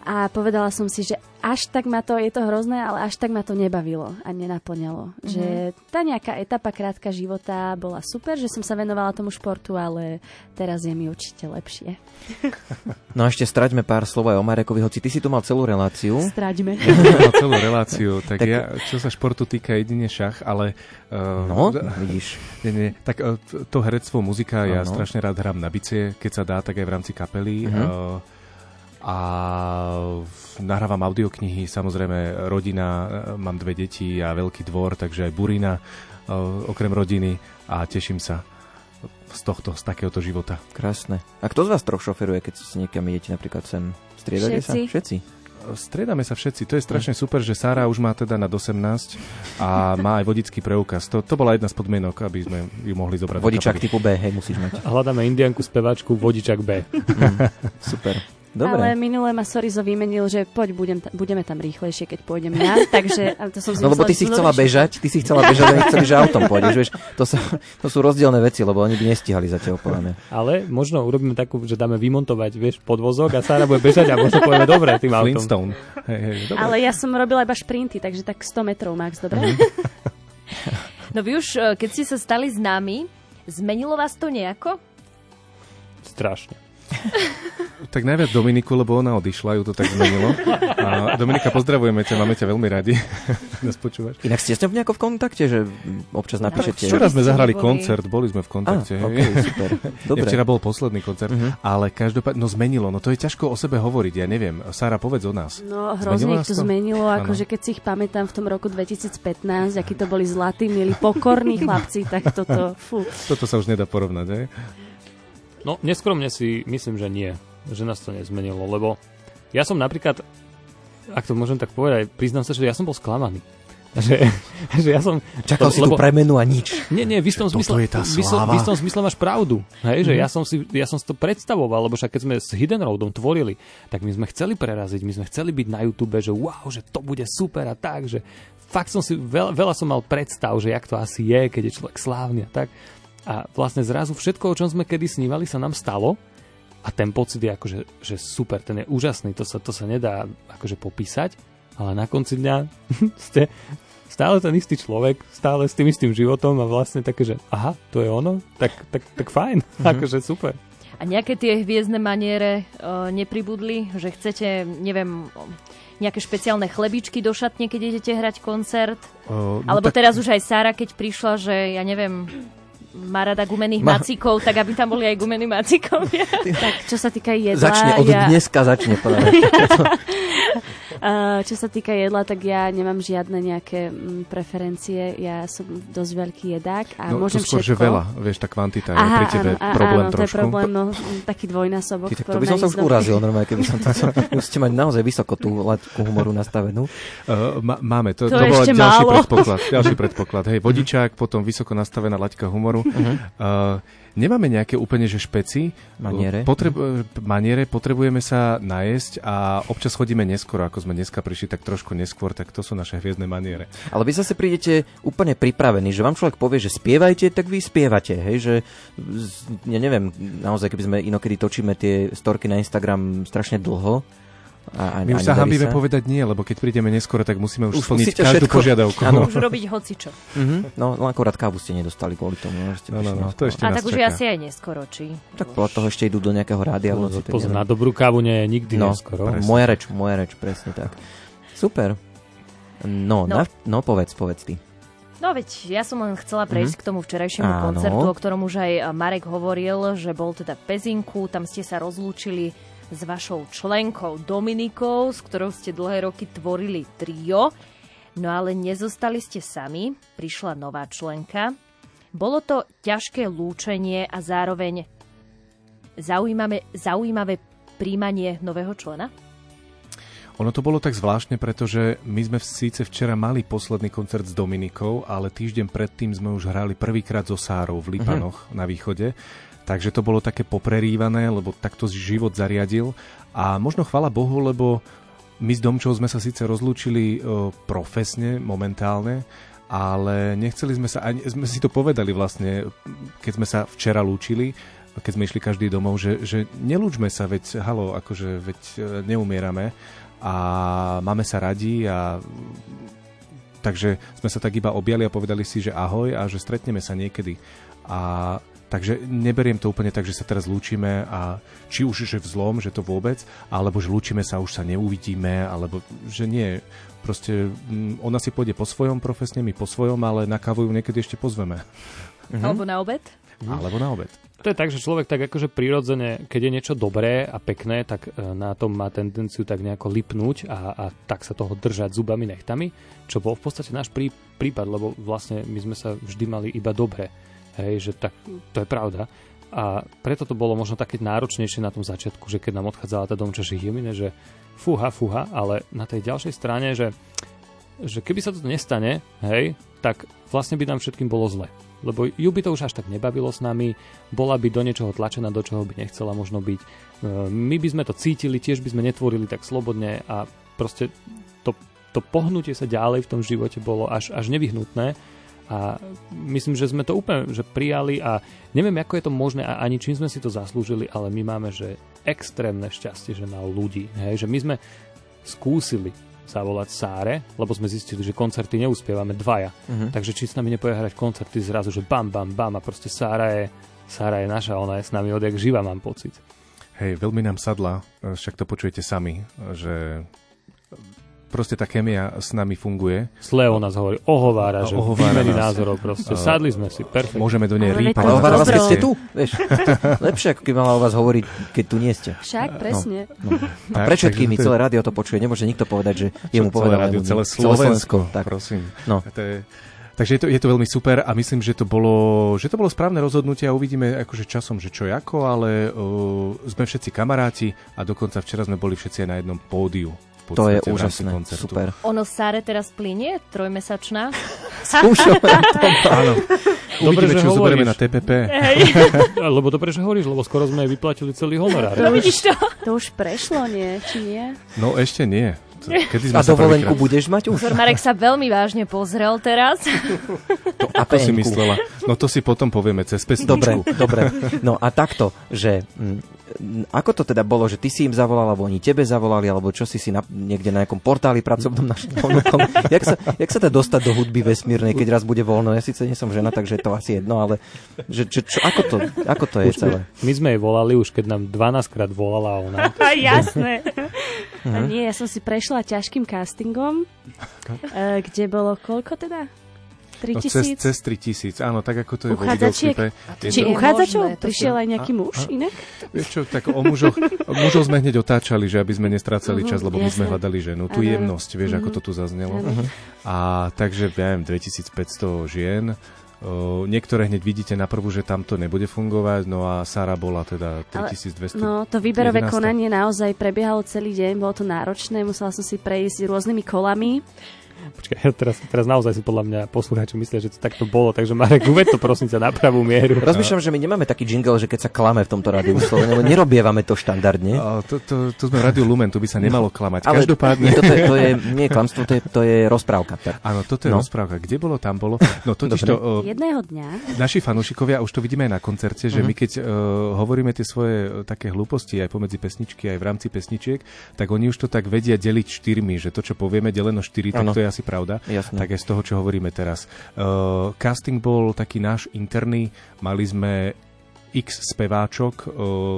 A povedala som si, že až tak ma to, je to hrozné, ale až tak ma to nebavilo a nenaplňalo. Mm-hmm. Že tá nejaká etapa krátka života bola super, že som sa venovala tomu športu, ale teraz je mi určite lepšie. No a ešte straťme pár slov aj o Marekovi, hoci ty si tu mal celú reláciu. Stráďme. mal celú reláciu, tak, Tak- ja, čo sa športu týka, jedine šach, ale... Uh, No, vidíš. Nie, nie, tak uh, to herectvo, muzika, ja Áno. strašne rád hrám na bicie, keď sa dá, tak aj v rámci kapely. Mhm. Uh, a nahrávam audioknihy, samozrejme rodina, uh, mám dve deti a veľký dvor, takže aj burina uh, okrem rodiny a teším sa z tohto, z takéhoto života. Krásne. A kto z vás troch šoferuje, keď si niekam idete napríklad sem? Striedate sa? Všetci. Všetci. Striedame sa všetci. To je strašne super, že Sára už má teda nad 18 a má aj vodický preukaz. To, to bola jedna z podmienok, aby sme ju mohli zobrať. kapely. typu B, hej, musíš mať. Hľadáme indianku, speváčku, vodičak B. Super. Ale Dobre. minule ma Sorizo vymenil, že poď, budem ta- budeme tam rýchlejšie, keď pôjdem ja. Takže ale to som No lebo ty si chcela bežať, ty si chcela bežať a nechceli, že autom pôjdeš, vieš. To, sa, to sú rozdielne veci, lebo oni by nestihali zatiaľ podľa mňa. Ale možno urobíme takú, že dáme vymontovať, vieš, podvozok a Sára bude bežať a možno povieme dobre tým autom. Flintstone. Hej, hej, dobre. Ale ja som robila iba šprinty, takže tak 100 metrov max, dobre? No vy už, e, keď ste sa stali známi, zmenilo vás to nejako? Strašne. Tak najviac Dominiku, lebo ona odišla, ju to tak zmenilo. A Dominika, pozdravujeme ťa, máme ťa veľmi radi. Nás počúvaš. Inak ste s ňou nejako v kontakte, že občas napíšete? Včera sme zahrali boli. koncert, boli sme v kontakte. Ah, okay, super. Dobre. Ja, včera bol posledný koncert, uh-huh. ale každopádne, no zmenilo, no to je ťažko o sebe hovoriť, ja neviem. Sára, povedz o nás. No hrozne ich to, zmenilo, akože keď si ich pamätám v tom roku 2015, akí to boli zlatí, milí, pokorní chlapci, tak toto, fú. Toto sa už nedá porovnať, hej? No, neskromne si myslím, že nie. Že nás to nezmenilo, lebo ja som napríklad, ak to môžem tak povedať, priznám sa, že ja som bol sklamaný. Že, že ja som... Čakal to, si lebo, tú premenu a nič. Nie, nie, v istom, zmysle, v istom, v istom zmysle máš pravdu. Hej, že mm-hmm. ja, som si, ja som si to predstavoval, lebo však keď sme s Hidden Roadom tvorili, tak my sme chceli preraziť, my sme chceli byť na YouTube, že wow, že to bude super a tak, že fakt som si, veľa, veľa som mal predstav, že jak to asi je, keď je človek slávny a tak. A vlastne zrazu všetko, o čom sme kedy snívali, sa nám stalo a ten pocit je akože že super, ten je úžasný, to sa, to sa nedá akože popísať, ale na konci dňa ste stále ten istý človek, stále s tým istým životom a vlastne také, že aha, to je ono, tak, tak, tak fajn, mm-hmm. akože super. A nejaké tie hviezdne maniere uh, nepribudli, že chcete, neviem, nejaké špeciálne chlebičky do šatne, keď idete hrať koncert? Uh, no Alebo tak... teraz už aj Sára, keď prišla, že ja neviem, má rada gumených Ma... macikov, tak aby tam boli aj gumení macikovia. tak, čo sa týka jedla... Začne, od ja... dneska začne Uh, čo sa týka jedla, tak ja nemám žiadne nejaké m, mm, preferencie. Ja som dosť veľký jedák a no, môžem to skôr, všetko. že veľa, vieš, tá kvantita je pre tebe áno, problém áno, trošku. to je problém, no, taký dvojnásobok. Ty, to by som sa už urazil, normálne, keby som to... Musíte mať naozaj vysoko tú laťku humoru nastavenú. Uh, máme, to, to, to bol ďalší málo. predpoklad. Ďalší predpoklad. Hej, vodičák, potom vysoko nastavená laťka humoru. Uh-huh. Uh, Nemáme nejaké úplne, že špeci. Maniere. Potreb- maniere, potrebujeme sa najesť a občas chodíme neskoro, ako sme dneska prišli, tak trošku neskôr, tak to sú naše hviezdne maniere. Ale vy zase prídete úplne pripravení, že vám človek povie, že spievajte, tak vy spievate, hej, že ja neviem, naozaj, keby sme inokedy točíme tie storky na Instagram strašne dlho, a, a, My už sa hambíme sa. povedať nie, lebo keď prídeme neskoro, tak musíme už, už splniť každú všetko. požiadavku. Áno. Už robiť hocičo. Mm-hmm. No, len akurát kávu ste nedostali kvôli tomu. Ste no, no, no, to ešte a tak už je asi aj neskoro, či? Tak podľa toho ešte idú do nejakého rádia. No, pozor, na dobrú kávu nie je nikdy no, neskoro. Presne. Moja reč, moja reč, presne tak. Super. No, no. Na, no povedz, povedz ty. No veď, ja som len chcela prejsť mm-hmm. k tomu včerajšiemu Áno. koncertu, o ktorom už aj Marek hovoril, že bol teda v Pezinku, tam ste sa rozlúčili s vašou členkou Dominikou, s ktorou ste dlhé roky tvorili trio. No ale nezostali ste sami, prišla nová členka. Bolo to ťažké lúčenie a zároveň zaujímavé, zaujímavé príjmanie nového člena? Ono to bolo tak zvláštne, pretože my sme síce včera mali posledný koncert s Dominikou, ale týždeň predtým sme už hrali prvýkrát so Sárou v Lipanoch uh-huh. na východe. Takže to bolo také poprerývané, lebo takto život zariadil. A možno chvala Bohu, lebo my s Domčou sme sa síce rozlúčili o, profesne, momentálne, ale nechceli sme sa, ani, sme si to povedali vlastne, keď sme sa včera lúčili, keď sme išli každý domov, že, že nelúčme sa, veď halo, akože veď e, neumierame a máme sa radi a takže sme sa tak iba objali a povedali si, že ahoj a že stretneme sa niekedy. A Takže neberiem to úplne tak, že sa teraz lúčime a či už že v zlom, že to vôbec, alebo že lúčime sa, už sa neuvidíme, alebo že nie. Proste mm, ona si pôjde po svojom profesne, my po svojom, ale na kávu ju niekedy ešte pozveme. Mhm. Alebo na obed? Mhm. Alebo na obed. To je tak, že človek tak akože prirodzene, keď je niečo dobré a pekné, tak e, na tom má tendenciu tak nejako lipnúť a, a tak sa toho držať zubami, nechtami, čo bol v podstate náš prí, prípad, lebo vlastne my sme sa vždy mali iba dobre. Hej, že tak, to je pravda. A preto to bolo možno také náročnejšie na tom začiatku, že keď nám odchádzala tá domča Žihimine, že fúha, fúha, ale na tej ďalšej strane, že, že keby sa to nestane, hej, tak vlastne by nám všetkým bolo zle. Lebo ju by to už až tak nebavilo s nami, bola by do niečoho tlačená, do čoho by nechcela možno byť. E, my by sme to cítili, tiež by sme netvorili tak slobodne a proste to, to pohnutie sa ďalej v tom živote bolo až, až nevyhnutné a myslím, že sme to úplne že prijali a neviem, ako je to možné a ani čím sme si to zaslúžili, ale my máme, že extrémne šťastie, že na ľudí. Hej? Že my sme skúsili zavolať Sáre, lebo sme zistili, že koncerty neuspievame dvaja. Uh-huh. Takže či s nami nepoje hrať koncerty zrazu, že bam, bam, bam a proste Sára je, Sára je naša, ona je s nami odjak živa, mám pocit. Hej, veľmi nám sadla, však to počujete sami, že proste tá chemia s nami funguje. S Leo nás hovorí, ohovára, že ohovára nás. názorov proste. Sadli sme si, perfektne. Môžeme do nej rýpať. Ale ohovára vás, keď ste tu, vieš. Lepšie, ako keď mala o vás hovoriť, keď tu nie ste. Však, no, presne. No, no. A pre všetkými, celé rádio to počuje. Nemôže nikto povedať, že jemu povedal. Celé celé Slovensko. Tak. Prosím. No. To je, Takže je to, je to veľmi super a myslím, že to bolo, že to bolo správne rozhodnutie a uvidíme akože časom, že čo ako, ale uh, sme všetci kamaráti a dokonca včera sme boli všetci aj na jednom pódiu to je úžasné, super. Ono Sáre teraz plinie, trojmesačná. Skúšame Áno. Dobre, Uvidíme, čo zoberieme na TPP. Hej. lebo dobre, že hovoríš, lebo skoro sme jej vyplatili celý honorár. To, vidíš to? To už prešlo, nie? Či nie? No ešte nie. Kedy sme a dovolenku budeš mať už? Marek sa veľmi vážne pozrel teraz. To, ako si myslela? No to si potom povieme cez pesničku. Dobre, dobre. No a takto, že ako to teda bolo, že ty si im zavolal, alebo oni tebe zavolali, alebo čo si si na, niekde na nejakom portáli pracovnom našom jak, sa, jak sa teda dostať do hudby vesmírnej, keď raz bude voľno? Ja síce nie som žena, takže je to asi jedno, ale že, čo, čo, ako, to, ako to je celé? My sme jej volali už, keď nám 12 krát volala ona. Jasné. Uh-huh. Nie, ja som si prešla ťažkým castingom, uh, kde bolo koľko teda? 3000? No, cez, cez 3000, áno, tak ako to je vo videoklipe. Či uchádzačov? Prišiel aj nejaký muž a, a, inak? Vieš čo, tak o mužoch, o mužoch sme hneď otáčali, že aby sme nestrácali uh-huh, čas, lebo jasne. my sme hľadali ženu. Tu jemnosť, vieš, uh-huh. ako to tu zaznelo. Uh-huh. A takže, ja neviem, 2500 žien, niektoré hneď vidíte na prvú, že tam to nebude fungovať, no a Sara bola teda 3200. Ale, no, to výberové 11. konanie naozaj prebiehalo celý deň, bolo to náročné, musela som si prejsť rôznymi kolami. Počkaj, teraz, teraz naozaj si podľa mňa poslucháči myslia, že to takto bolo, takže Marek, uved to prosím sa na pravú mieru. Rozmýšľam, že my nemáme taký jingle, že keď sa klame v tomto rádiu lebo nerobievame to štandardne. O, to, to, to sme v rádiu Lumen, tu by sa nemalo klamať. Ale Každopádne... Nie, toto je, to je, nie je klamstvo, to je, to je rozprávka. Áno, toto je no. rozprávka. Kde bolo, tam bolo. No totiž to, o, Jedného dňa. Naši fanúšikovia, už to vidíme aj na koncerte, že uh-huh. my keď uh, hovoríme tie svoje uh, také hlúposti aj pomedzi pesničky, aj v rámci pesničiek, tak oni už to tak vedia deliť štyrmi, že to, čo povieme deleno štyri, tak to je asi pravda. Jasne tak aj z toho, čo hovoríme teraz. Uh, casting bol taký náš interný, mali sme x speváčok uh,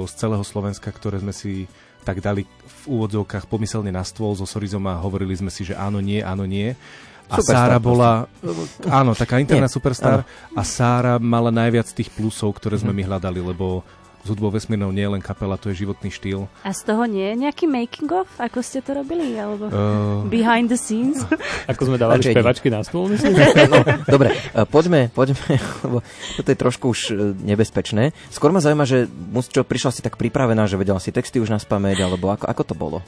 z celého Slovenska, ktoré sme si tak dali v úvodzovkách pomyselne na stôl so Sorizom a hovorili sme si, že áno, nie, áno, nie. A superstar, Sára bola, proste. áno, taká interná Nie, superstar áno. a Sára mala najviac tých plusov, ktoré sme mm. my hľadali, lebo s hudbou vesmírnou nie je len kapela, to je životný štýl. A z toho nie je nejaký making of? Ako ste to robili? Alebo uh... behind the scenes? Ako sme dávali spevačky na stôl, myslím? no, dobre, uh, poďme, poďme, lebo toto je trošku už uh, nebezpečné. Skôr ma zaujíma, že čo, prišla si tak pripravená, že vedela si texty už na spameť, alebo ako, ako to bolo?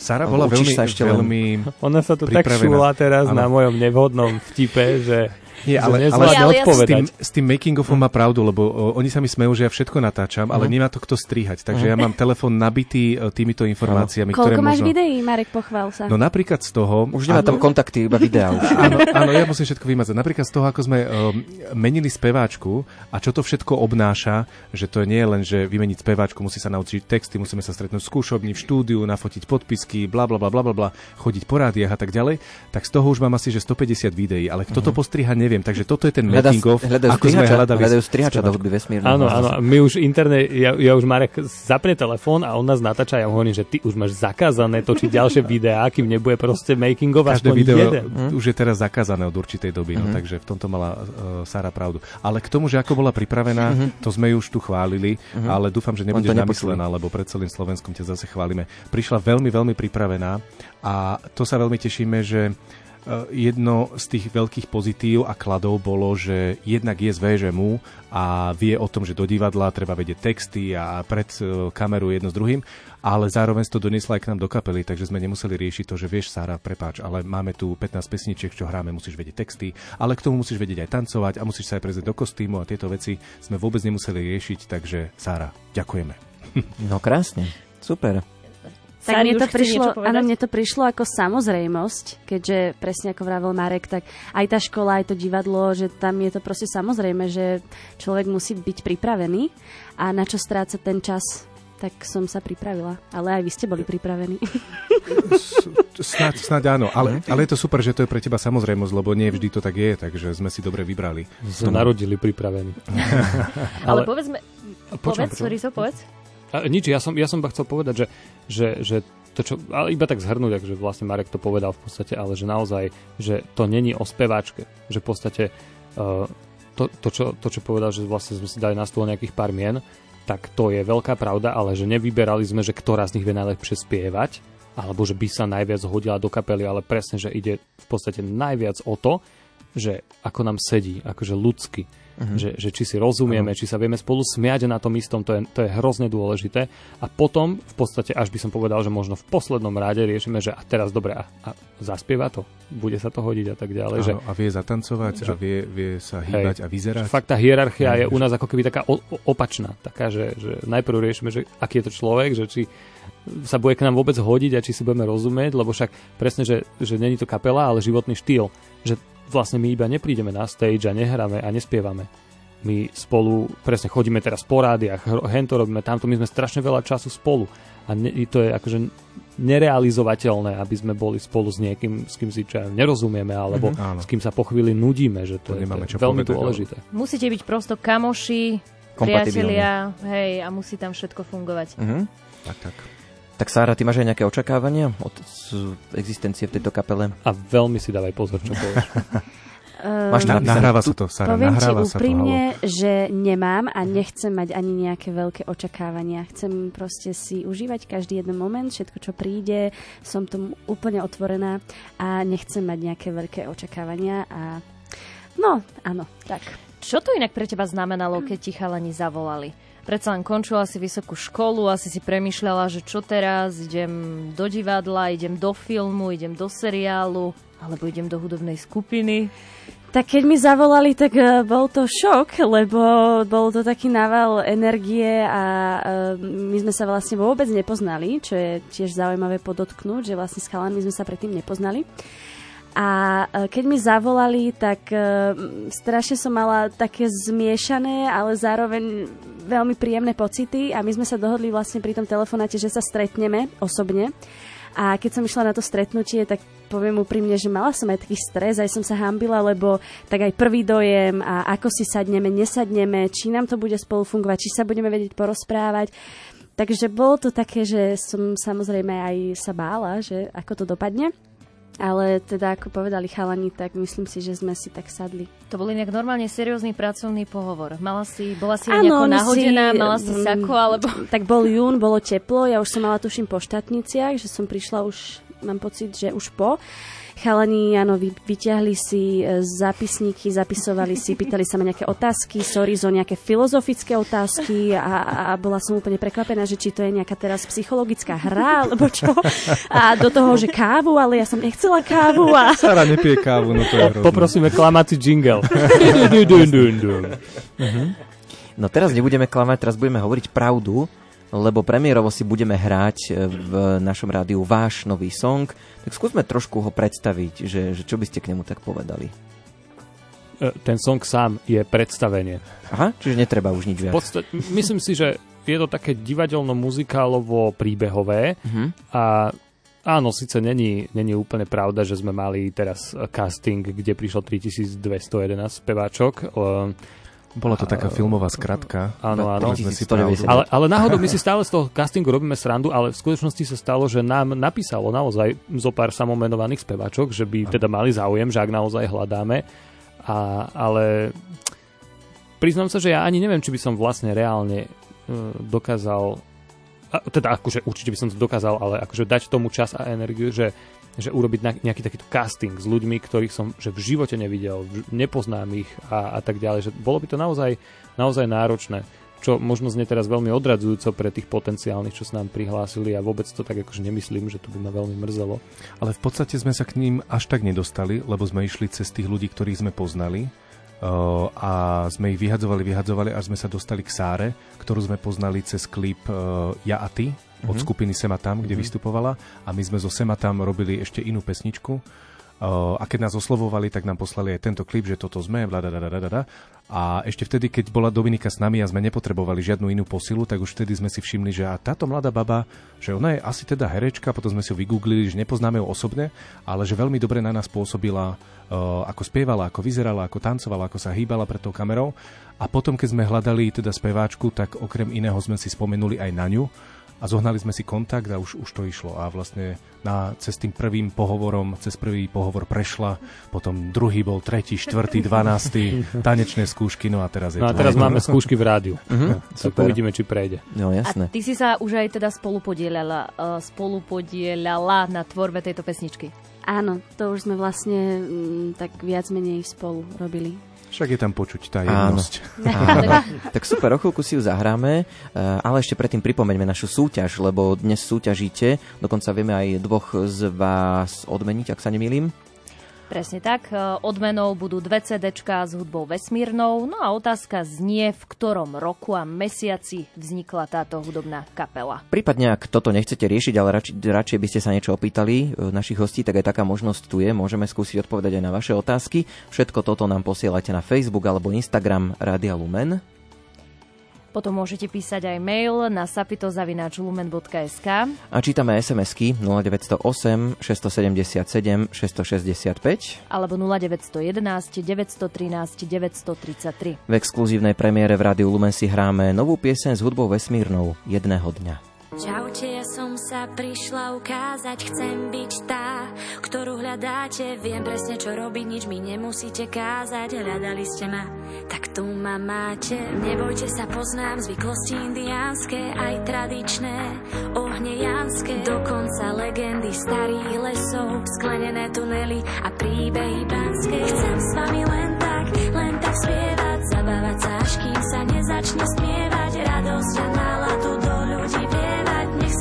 Sara bola veľmi, sa ešte veľmi len... Ona sa tu tak šúla teraz ano. na mojom nevhodnom vtipe, že nie, ale, ale, ale s, tým, s tým making ofom má pravdu, lebo o, oni sa mi smejú, že ja všetko natáčam, ale uh-huh. nemá to kto strihať. Takže uh-huh. ja mám telefón nabitý e, týmito informáciami. Koľko ktoré máš možno... videí, Marek, pochvál sa. No napríklad z toho... Už nemá tam kontakty, iba videá. áno, áno, ja musím všetko vymazať. Napríklad z toho, ako sme um, menili speváčku a čo to všetko obnáša, že to nie je len, že vymeniť speváčku, musí sa naučiť texty, musíme sa stretnúť v skúšobni, v štúdiu, nafotiť podpisky, bla bla bla bla bla, chodiť po rádiách a tak ďalej, tak z toho už mám asi že 150 videí, ale kto to mhm. postriha, neviem. Takže toto je ten making of, hľadajú ako sme hľadali... Hľadajú strihača do hudby vesmírnej. Áno, áno, my už interne, ja, ja už Marek zapne telefón a on nás natáča a ja hovorím, že ty už máš zakázané točiť ďalšie videá, kým nebude proste making of Každé video jeden. už je teraz zakázané od určitej doby, mm-hmm. no, takže v tomto mala uh, Sara pravdu. Ale k tomu, že ako bola pripravená, mm-hmm. to sme ju už tu chválili, mm-hmm. ale dúfam, že nebudeš namyslená, lebo pred celým Slovenskom ťa zase chválime. Prišla veľmi, veľmi pripravená a to sa veľmi tešíme, že jedno z tých veľkých pozitív a kladov bolo, že jednak je z VŽMu a vie o tom, že do divadla treba vedieť texty a pred eh, kameru jedno s druhým, ale zároveň to doniesla aj k nám do kapely, takže sme nemuseli riešiť to, že vieš, Sára, prepáč, ale máme tu 15 pesničiek, čo hráme, musíš vedieť texty, ale k tomu musíš vedieť aj tancovať a musíš sa aj prezrieť do kostýmu a tieto veci sme vôbec nemuseli riešiť, takže Sára, ďakujeme. No krásne, super. Tak mne to, prišlo, áno, mne to prišlo ako samozrejmosť, keďže presne ako vravel Marek, tak aj tá škola, aj to divadlo, že tam je to proste samozrejme, že človek musí byť pripravený a na čo stráca ten čas tak som sa pripravila. Ale aj vy ste boli pripravení. Snáď, snáď áno, ale, ale je to super, že to je pre teba samozrejmosť, lebo nie vždy to tak je, takže sme si dobre vybrali. Sme narodili pripravení. ale, ale povedzme, povedz, sorry, so povedz. A, nič, ja som, ja som chcel povedať, že, že, že to, čo, ale iba tak zhrnúť, že vlastne Marek to povedal v podstate, ale že naozaj, že to není o speváčke, že v podstate uh, to, to, čo, to, čo povedal, že vlastne sme si dali na stôl nejakých pár mien, tak to je veľká pravda, ale že nevyberali sme, že ktorá z nich vie najlepšie spievať, alebo že by sa najviac hodila do kapely, ale presne, že ide v podstate najviac o to, že ako nám sedí, akože ľudsky, uh-huh. že, že či si rozumieme, uh-huh. či sa vieme spolu smiať na tom istom, to je, to je hrozne dôležité. A potom v podstate, až by som povedal, že možno v poslednom rade riešime, že a teraz dobre, a, a zaspieva to, bude sa to hodiť a tak ďalej. že, a vie zatancovať že, a vie, vie sa hýbať hej, a vyzerať. Fakt tá hierarchia je u nás ako keby taká o, o, opačná, taká, že, že najprv riešime, že aký je to človek, že či sa bude k nám vôbec hodiť a či si budeme rozumieť, lebo však presne, že, že není to kapela, ale životný štýl. Že vlastne my iba neprídeme na stage a nehráme a nespievame. My spolu presne chodíme teraz po rádiach, hento robíme tamto, my sme strašne veľa času spolu. A ne, to je akože nerealizovateľné, aby sme boli spolu s niekým, s kým si čo nerozumieme, alebo mm-hmm. s kým sa po chvíli nudíme, že to, to je, to je veľmi povedať, dôležité. Ale... Musíte byť prosto kamoši, priatelia, hej, a musí tam všetko fungovať. Mm-hmm. Tak, tak. Tak Sára, ty máš aj nejaké očakávania od existencie v tejto kapele? A veľmi si dávaj pozor, čo povieš. Uh, Máš na, nahráva sa to, Sara, Poviem nahráva ti úprimne, to, že nemám a nechcem mať ani nejaké veľké očakávania. Chcem proste si užívať každý jeden moment, všetko, čo príde, som tomu úplne otvorená a nechcem mať nejaké veľké očakávania a no, áno, tak. Čo to inak pre teba znamenalo, keď ti chalani zavolali? Predsa len končila si vysokú školu, asi si premyšľala, že čo teraz, idem do divadla, idem do filmu, idem do seriálu, alebo idem do hudobnej skupiny. Tak keď mi zavolali, tak uh, bol to šok, lebo bol to taký nával energie a uh, my sme sa vlastne vôbec nepoznali, čo je tiež zaujímavé podotknúť, že vlastne s chalami sme sa predtým nepoznali. A e, keď mi zavolali, tak uh, strašne som mala také zmiešané, ale zároveň veľmi príjemné pocity a my sme sa dohodli vlastne pri tom telefonáte, že sa stretneme osobne. A keď som išla na to stretnutie, tak poviem úprimne, že mala som aj taký stres, aj som sa hambila, lebo tak aj prvý dojem a ako si sadneme, nesadneme, či nám to bude spolu fungovať, či sa budeme vedieť porozprávať. Takže bolo to také, že som samozrejme aj sa bála, že ako to dopadne. Ale teda, ako povedali chalani, tak myslím si, že sme si tak sadli. To bol nejak normálne seriózny pracovný pohovor. Mala si, bola si ano, nejako nahodená, si, mala si mm, sako, alebo... Tak bol jún, bolo teplo, ja už som mala tuším po štátniciach, že som prišla už, mám pocit, že už po. Chalani, áno, vy, vyťahli si e, zapisníky, zapisovali si, pýtali sa ma nejaké otázky, sorry, zo nejaké filozofické otázky a, a bola som úplne prekvapená, že či to je nejaká teraz psychologická hra, alebo čo. A do toho, že kávu, ale ja som nechcela kávu. A... Sara nepije kávu, no to je hrozné. Poprosíme klamací jingle. No teraz nebudeme klamať, teraz budeme hovoriť pravdu lebo premiérovo si budeme hrať e, v našom rádiu váš nový song. Tak skúsme trošku ho predstaviť, že, že čo by ste k nemu tak povedali. E, ten song sám je predstavenie. Aha, čiže netreba už nič viac. Podstate, myslím si, že je to také divadelno-muzikálovo príbehové uh-huh. a Áno, síce není, není úplne pravda, že sme mali teraz casting, kde prišlo 3211 speváčok. Bola to taká filmová skratka. Áno, áno. Ale, ale náhodou my si stále z toho castingu robíme srandu, ale v skutočnosti sa stalo, že nám napísalo naozaj zo pár samomenovaných speváčok, že by teda mali záujem, že ak naozaj hľadáme. A, ale priznám sa, že ja ani neviem, či by som vlastne reálne uh, dokázal a, teda akože určite by som to dokázal, ale akože dať tomu čas a energiu, že že urobiť nejaký takýto casting s ľuďmi, ktorých som že v živote nevidel, nepoznám ich a, a tak ďalej. Že bolo by to naozaj, naozaj náročné čo možno znie teraz veľmi odradzujúco pre tých potenciálnych, čo sa nám prihlásili a vôbec to tak akože nemyslím, že to by ma veľmi mrzelo. Ale v podstate sme sa k ním až tak nedostali, lebo sme išli cez tých ľudí, ktorých sme poznali a sme ich vyhadzovali, vyhadzovali, až sme sa dostali k Sáre, ktorú sme poznali cez klip uh, Ja a ty, od mm-hmm. skupiny Sema Tam, kde mm-hmm. vystupovala a my sme zo Sema Tam robili ešte inú pesničku a keď nás oslovovali, tak nám poslali aj tento klip, že toto sme, bladadadadada. A ešte vtedy, keď bola Dominika s nami a sme nepotrebovali žiadnu inú posilu, tak už vtedy sme si všimli, že a táto mladá baba, že ona je asi teda herečka, potom sme si ju vygooglili, že nepoznáme ju osobne, ale že veľmi dobre na nás pôsobila, uh, ako spievala, ako vyzerala, ako tancovala, ako sa hýbala pred tou kamerou. A potom, keď sme hľadali teda speváčku, tak okrem iného sme si spomenuli aj na ňu a zohnali sme si kontakt a už, už to išlo. A vlastne na, cez tým prvým pohovorom, cez prvý pohovor prešla, potom druhý bol tretí, štvrtý, dvanastý, tanečné skúšky, no a teraz je No a teraz máme skúšky v rádiu. Uh-huh, tak uvidíme, či prejde. No jasné. A ty si sa už aj teda spolupodielala, uh, spolupodielala na tvorbe tejto pesničky. Áno, to už sme vlastne m, tak viac menej spolu robili. Však je tam počuť tá jednosť. Áno. tak super, o chvíľku si ju zahráme, eh, ale ešte predtým pripomeňme našu súťaž, lebo dnes súťažíte, dokonca vieme aj dvoch z vás odmeniť, ak sa nemýlim. Presne tak. E, odmenou budú dve CDčka s hudbou vesmírnou. No a otázka znie, v ktorom roku a mesiaci vznikla táto hudobná kapela. Prípadne, ak toto nechcete riešiť, ale radšej, radšej by ste sa niečo opýtali e, našich hostí, tak aj taká možnosť tu je. Môžeme skúsiť odpovedať aj na vaše otázky. Všetko toto nám posielajte na Facebook alebo Instagram Radia Lumen. Potom môžete písať aj mail na sapitozavináčlumen.sk A čítame SMS-ky 0908 677 665 alebo 0911 913 933. V exkluzívnej premiére v Rádiu Lumen si hráme novú pieseň s hudbou vesmírnou Jedného dňa. Čaute, ja som sa prišla ukázať, chcem byť tá, ktorú hľadáte. Viem presne, čo robiť, nič mi nemusíte kázať. Hľadali ste ma, tak tu ma máte. Nebojte sa, poznám zvyklosti indiánske, aj tradičné, ohnejanské. Dokonca legendy starých lesov, sklenené tunely a príbehy pánske. Chcem s vami len tak, len tak spievať, zabávať sa, až kým sa nezačne spievať. Radosť a náladu do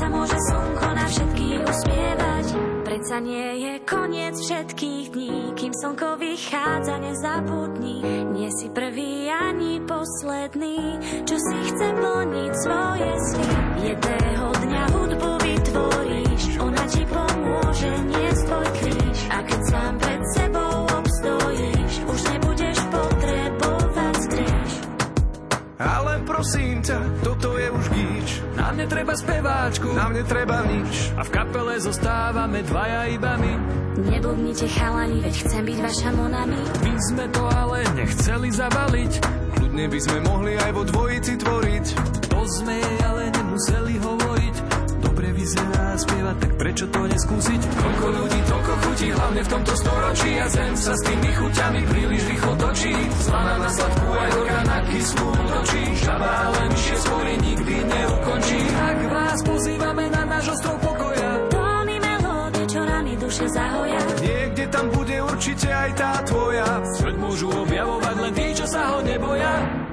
môže slnko na všetkých usmievať. Predsa nie je koniec všetkých dní, kým slnko vychádza, nezabudni. Nie si prvý ani posledný, čo si chce plniť svoje sny. Jedného dňa hudbu vytvoríš, ona ti pomôže niesť tvoj kríž. A keď sám pred sebou obstojíš, už nebudeš potrebovať skríž. Ale prosím ťa, toto je už gíč. Na mne treba speváčku, na mne treba nič. A v kapele zostávame dvaja iba my. Neblbnite chalani, veď chcem byť vaša monami. My sme to ale nechceli zavaliť. Kľudne by sme mohli aj vo dvojici tvoriť. To sme jej ale nemuseli hovoriť. Dobre vyzerá a spieva, tak prečo to neskúsiť? Koľko ľudí, toľko chutí, hlavne v tomto storočí. A zem sa s tými chuťami príliš rýchlo točí. Slana na sladkú aj horká na kyslú útočí. Žaba ale myšie spory nikdy neukončí. Tak vás pozývame na náš ostrov pokoja. Tóny melódie, čo rany duše zahoja. Niekde tam bude určite aj tá tvoja. Svet môžu objavovať len tí, čo sa ho neboja.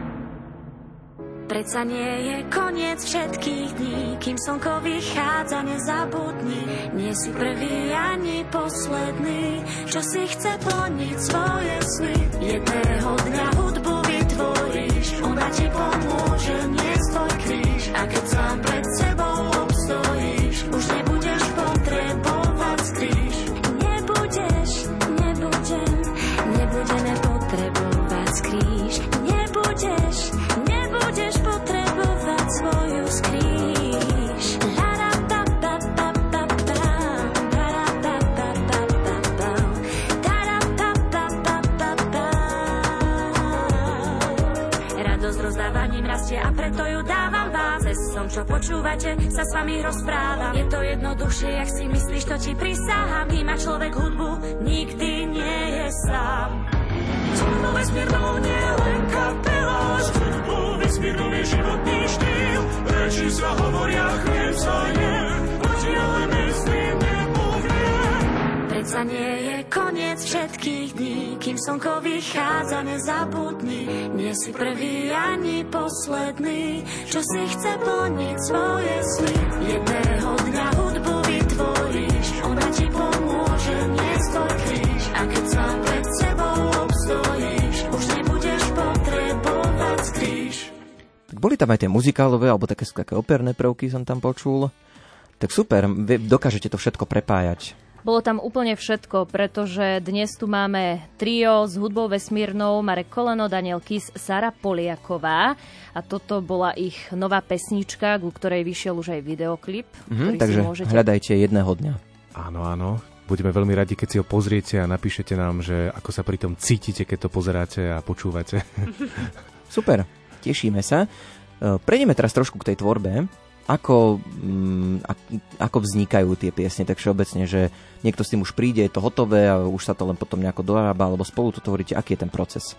Predsa nie je koniec všetkých dní, kým slnko vychádza, nezabudni. Nie si prvý ani posledný, čo si chce plniť svoje sny. Jedného dňa hudbu vytvoríš, ona ti pomôže niesť tvoj kríž. A keď sám čo počúvate, sa s vami rozprávam. Je to jednoduchšie, jak si myslíš, to ti prisahám. Má človek hudbu, nikdy nie je sám. Hudbou vesmírnou nie len kapela, s hudbou vesmírnou životný štýl. Reči sa hovoria, chlieb sa je, myslím nepovie. Predsa nie je koniec všetkých dní, kým slnko vychádza, nezabudni. Nie si prvý ani posledný, čo si chce plniť svoje sny. Jedného dňa hudbu vytvoríš, ona ti pomôže tvoj kríž. A keď sám pred sebou obstojíš, už nebudeš potrebovať skríž. Tak boli tam aj tie muzikálové, alebo také, také operné prvky som tam počul. Tak super, dokážete to všetko prepájať. Bolo tam úplne všetko, pretože dnes tu máme trio s hudbou vesmírnou Marek Koleno, Daniel Kis, Sara Poliaková a toto bola ich nová pesnička, ku ktorej vyšiel už aj videoklip. Mm-hmm, takže môžete... hľadajte jedného dňa. Áno, áno. Budeme veľmi radi, keď si ho pozriete a napíšete nám, že ako sa pri tom cítite, keď to pozeráte a počúvate. Super, tešíme sa. E, prejdeme teraz trošku k tej tvorbe ako, mm, ako vznikajú tie piesne, tak všeobecne, že niekto s tým už príde, je to hotové a už sa to len potom nejako dorába, alebo spolu to tvoríte, aký je ten proces?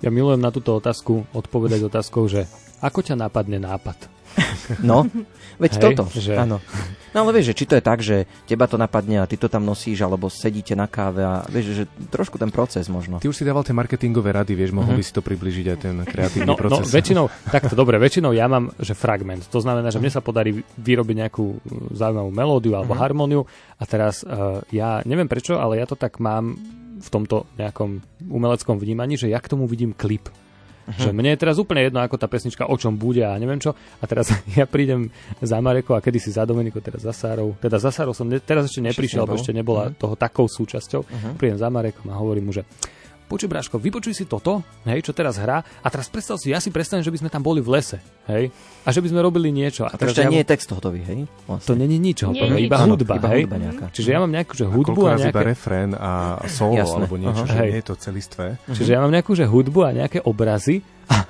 Ja milujem na túto otázku odpovedať otázkou, že ako ťa napadne nápad? No, veď Hej, toto, že... áno. No ale vieš, že či to je tak, že teba to napadne a ty to tam nosíš, alebo sedíte na káve a vieš, že trošku ten proces možno. Ty už si dával tie marketingové rady, vieš, mohol mm-hmm. by si to približiť aj ten kreatívny no, proces. No, väčšinou, takto, dobre, väčšinou ja mám, že fragment. To znamená, že mne sa podarí vyrobiť nejakú uh, zaujímavú melódiu alebo mm-hmm. harmóniu a teraz uh, ja neviem prečo, ale ja to tak mám v tomto nejakom umeleckom vnímaní, že ja k tomu vidím klip. Uh-huh. Že mne je teraz úplne jedno, ako tá pesnička, o čom bude a neviem čo. A teraz ja prídem za Mareko a kedysi za Dominiku, teraz za Sárou. Teda za Sárou som ne, teraz ešte neprišiel, lebo ešte nebola uh-huh. toho takou súčasťou. Uh-huh. Prídem za Marekom a hovorím mu, že počuj Bráško, vypočuj si toto, hej, čo teraz hrá a teraz predstav si, ja si predstavím, že by sme tam boli v lese, hej, a že by sme robili niečo. A, a to ešte ja... nie je text hotový, hej? Vlastne. To není nič hotový, iba nič. hudba, iba hej? Hudba nejaká. Čiže ja mám nejakú, že hudbu a, a nejaké... iba refrén a solo, Jasné. alebo niečo, uh-huh. že hej. nie je to celistvé. Čiže ja mám nejakú, že hudbu a nejaké obrazy a,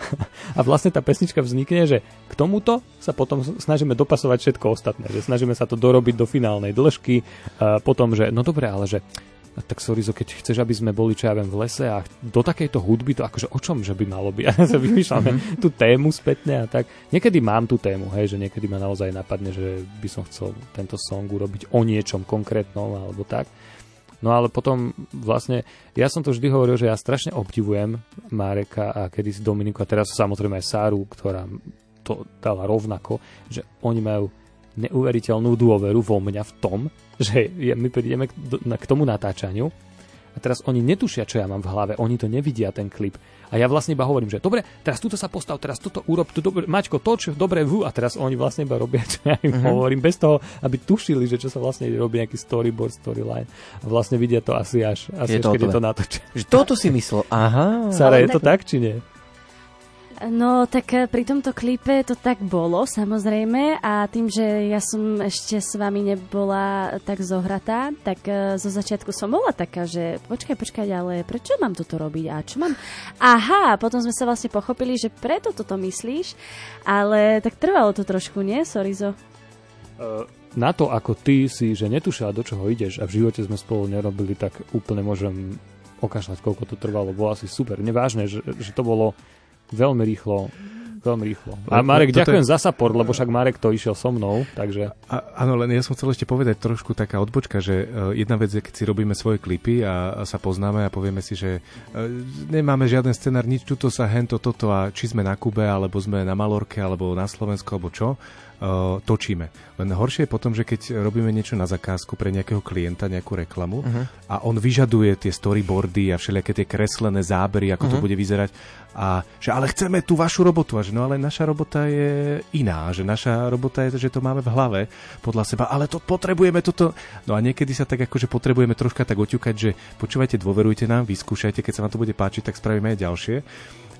a vlastne tá pesnička vznikne, že k tomuto sa potom snažíme dopasovať všetko ostatné, že snažíme sa to dorobiť do finálnej dĺžky, potom, že no dobre, ale že tak Sorizo, keď chceš, aby sme boli, čo ja viem, v lese a do takejto hudby, to akože o čom, že by malo byť? Ja sa vymýšľame mhm. tú tému spätne a tak. Niekedy mám tú tému, hej, že niekedy ma naozaj napadne, že by som chcel tento song urobiť o niečom konkrétnom alebo tak. No ale potom vlastne, ja som to vždy hovoril, že ja strašne obdivujem Mareka a kedysi Dominiku a teraz samozrejme aj Sáru, ktorá to dala rovnako, že oni majú neuveriteľnú dôveru vo mňa v tom, že my prídeme k, tomu natáčaniu a teraz oni netušia, čo ja mám v hlave, oni to nevidia, ten klip. A ja vlastne iba hovorím, že dobre, teraz túto sa postav, teraz toto urob, tu dobre, Maťko, toč, dobre, vu, a teraz oni vlastne iba robia, čo ja im uh-huh. hovorím, bez toho, aby tušili, že čo sa vlastne robí, nejaký storyboard, storyline. A vlastne vidia to asi až, asi je až keď je to natočené. Že toto si myslel, aha. Sara, je to tak, či nie? No tak eh, pri tomto klipe to tak bolo samozrejme a tým, že ja som ešte s vami nebola tak zohratá, tak eh, zo začiatku som bola taká, že počkaj, počkaj, ale prečo mám toto robiť a čo mám... Aha, potom sme sa vlastne pochopili, že preto toto myslíš, ale tak trvalo to trošku, nie, Sorizo? Uh, na to, ako ty si, že netušila, do čoho ideš a v živote sme spolu nerobili, tak úplne môžem okašľať, koľko to trvalo. Bolo asi super. Nevážne, že, že to bolo veľmi rýchlo veľmi rýchlo. A Marek, Toto ďakujem je... za support, lebo však Marek to išiel so mnou, takže... A, áno, len ja som chcel ešte povedať trošku taká odbočka, že uh, jedna vec je, keď si robíme svoje klipy a, a sa poznáme a povieme si, že uh, nemáme žiaden scenár, nič tuto sa hento, toto a či sme na Kube, alebo sme na Malorke, alebo na Slovensku, alebo čo točíme. Len horšie je potom, že keď robíme niečo na zakázku pre nejakého klienta, nejakú reklamu uh-huh. a on vyžaduje tie storyboardy a všelijaké tie kreslené zábery, ako uh-huh. to mhm. bude vyzerať a že ale chceme tú vašu robotu a že no ale naša robota je iná, že naša robota je, že to máme v hlave podľa seba, ale to potrebujeme toto. No a niekedy sa tak akože potrebujeme troška tak oťukať, že počúvajte, dôverujte nám, vyskúšajte, keď sa vám to bude páčiť, tak spravíme aj ďalšie.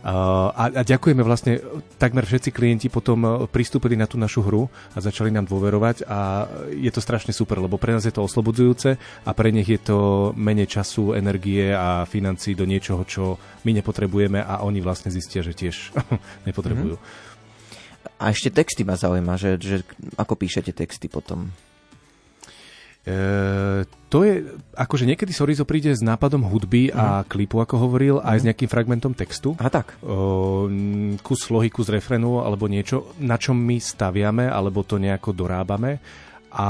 A, a ďakujeme vlastne, takmer všetci klienti potom e, pristúpili na tú našu hru a začali nám dôverovať a je to strašne super, lebo pre nás je to oslobodzujúce a pre nich je to menej času, energie a financí do niečoho, čo my nepotrebujeme a oni vlastne zistia, že tiež nepotrebujú. Mm-hmm. A ešte texty ma zaujíma, že, že ako píšete texty potom? E, to je, akože niekedy Sorizo príde s nápadom hudby a uh-huh. klipu, ako hovoril, uh-huh. aj s mhm. nejakým fragmentom textu. A tak. O, kus slohy, kus refrenu alebo niečo, na čom my staviame, alebo to nejako dorábame a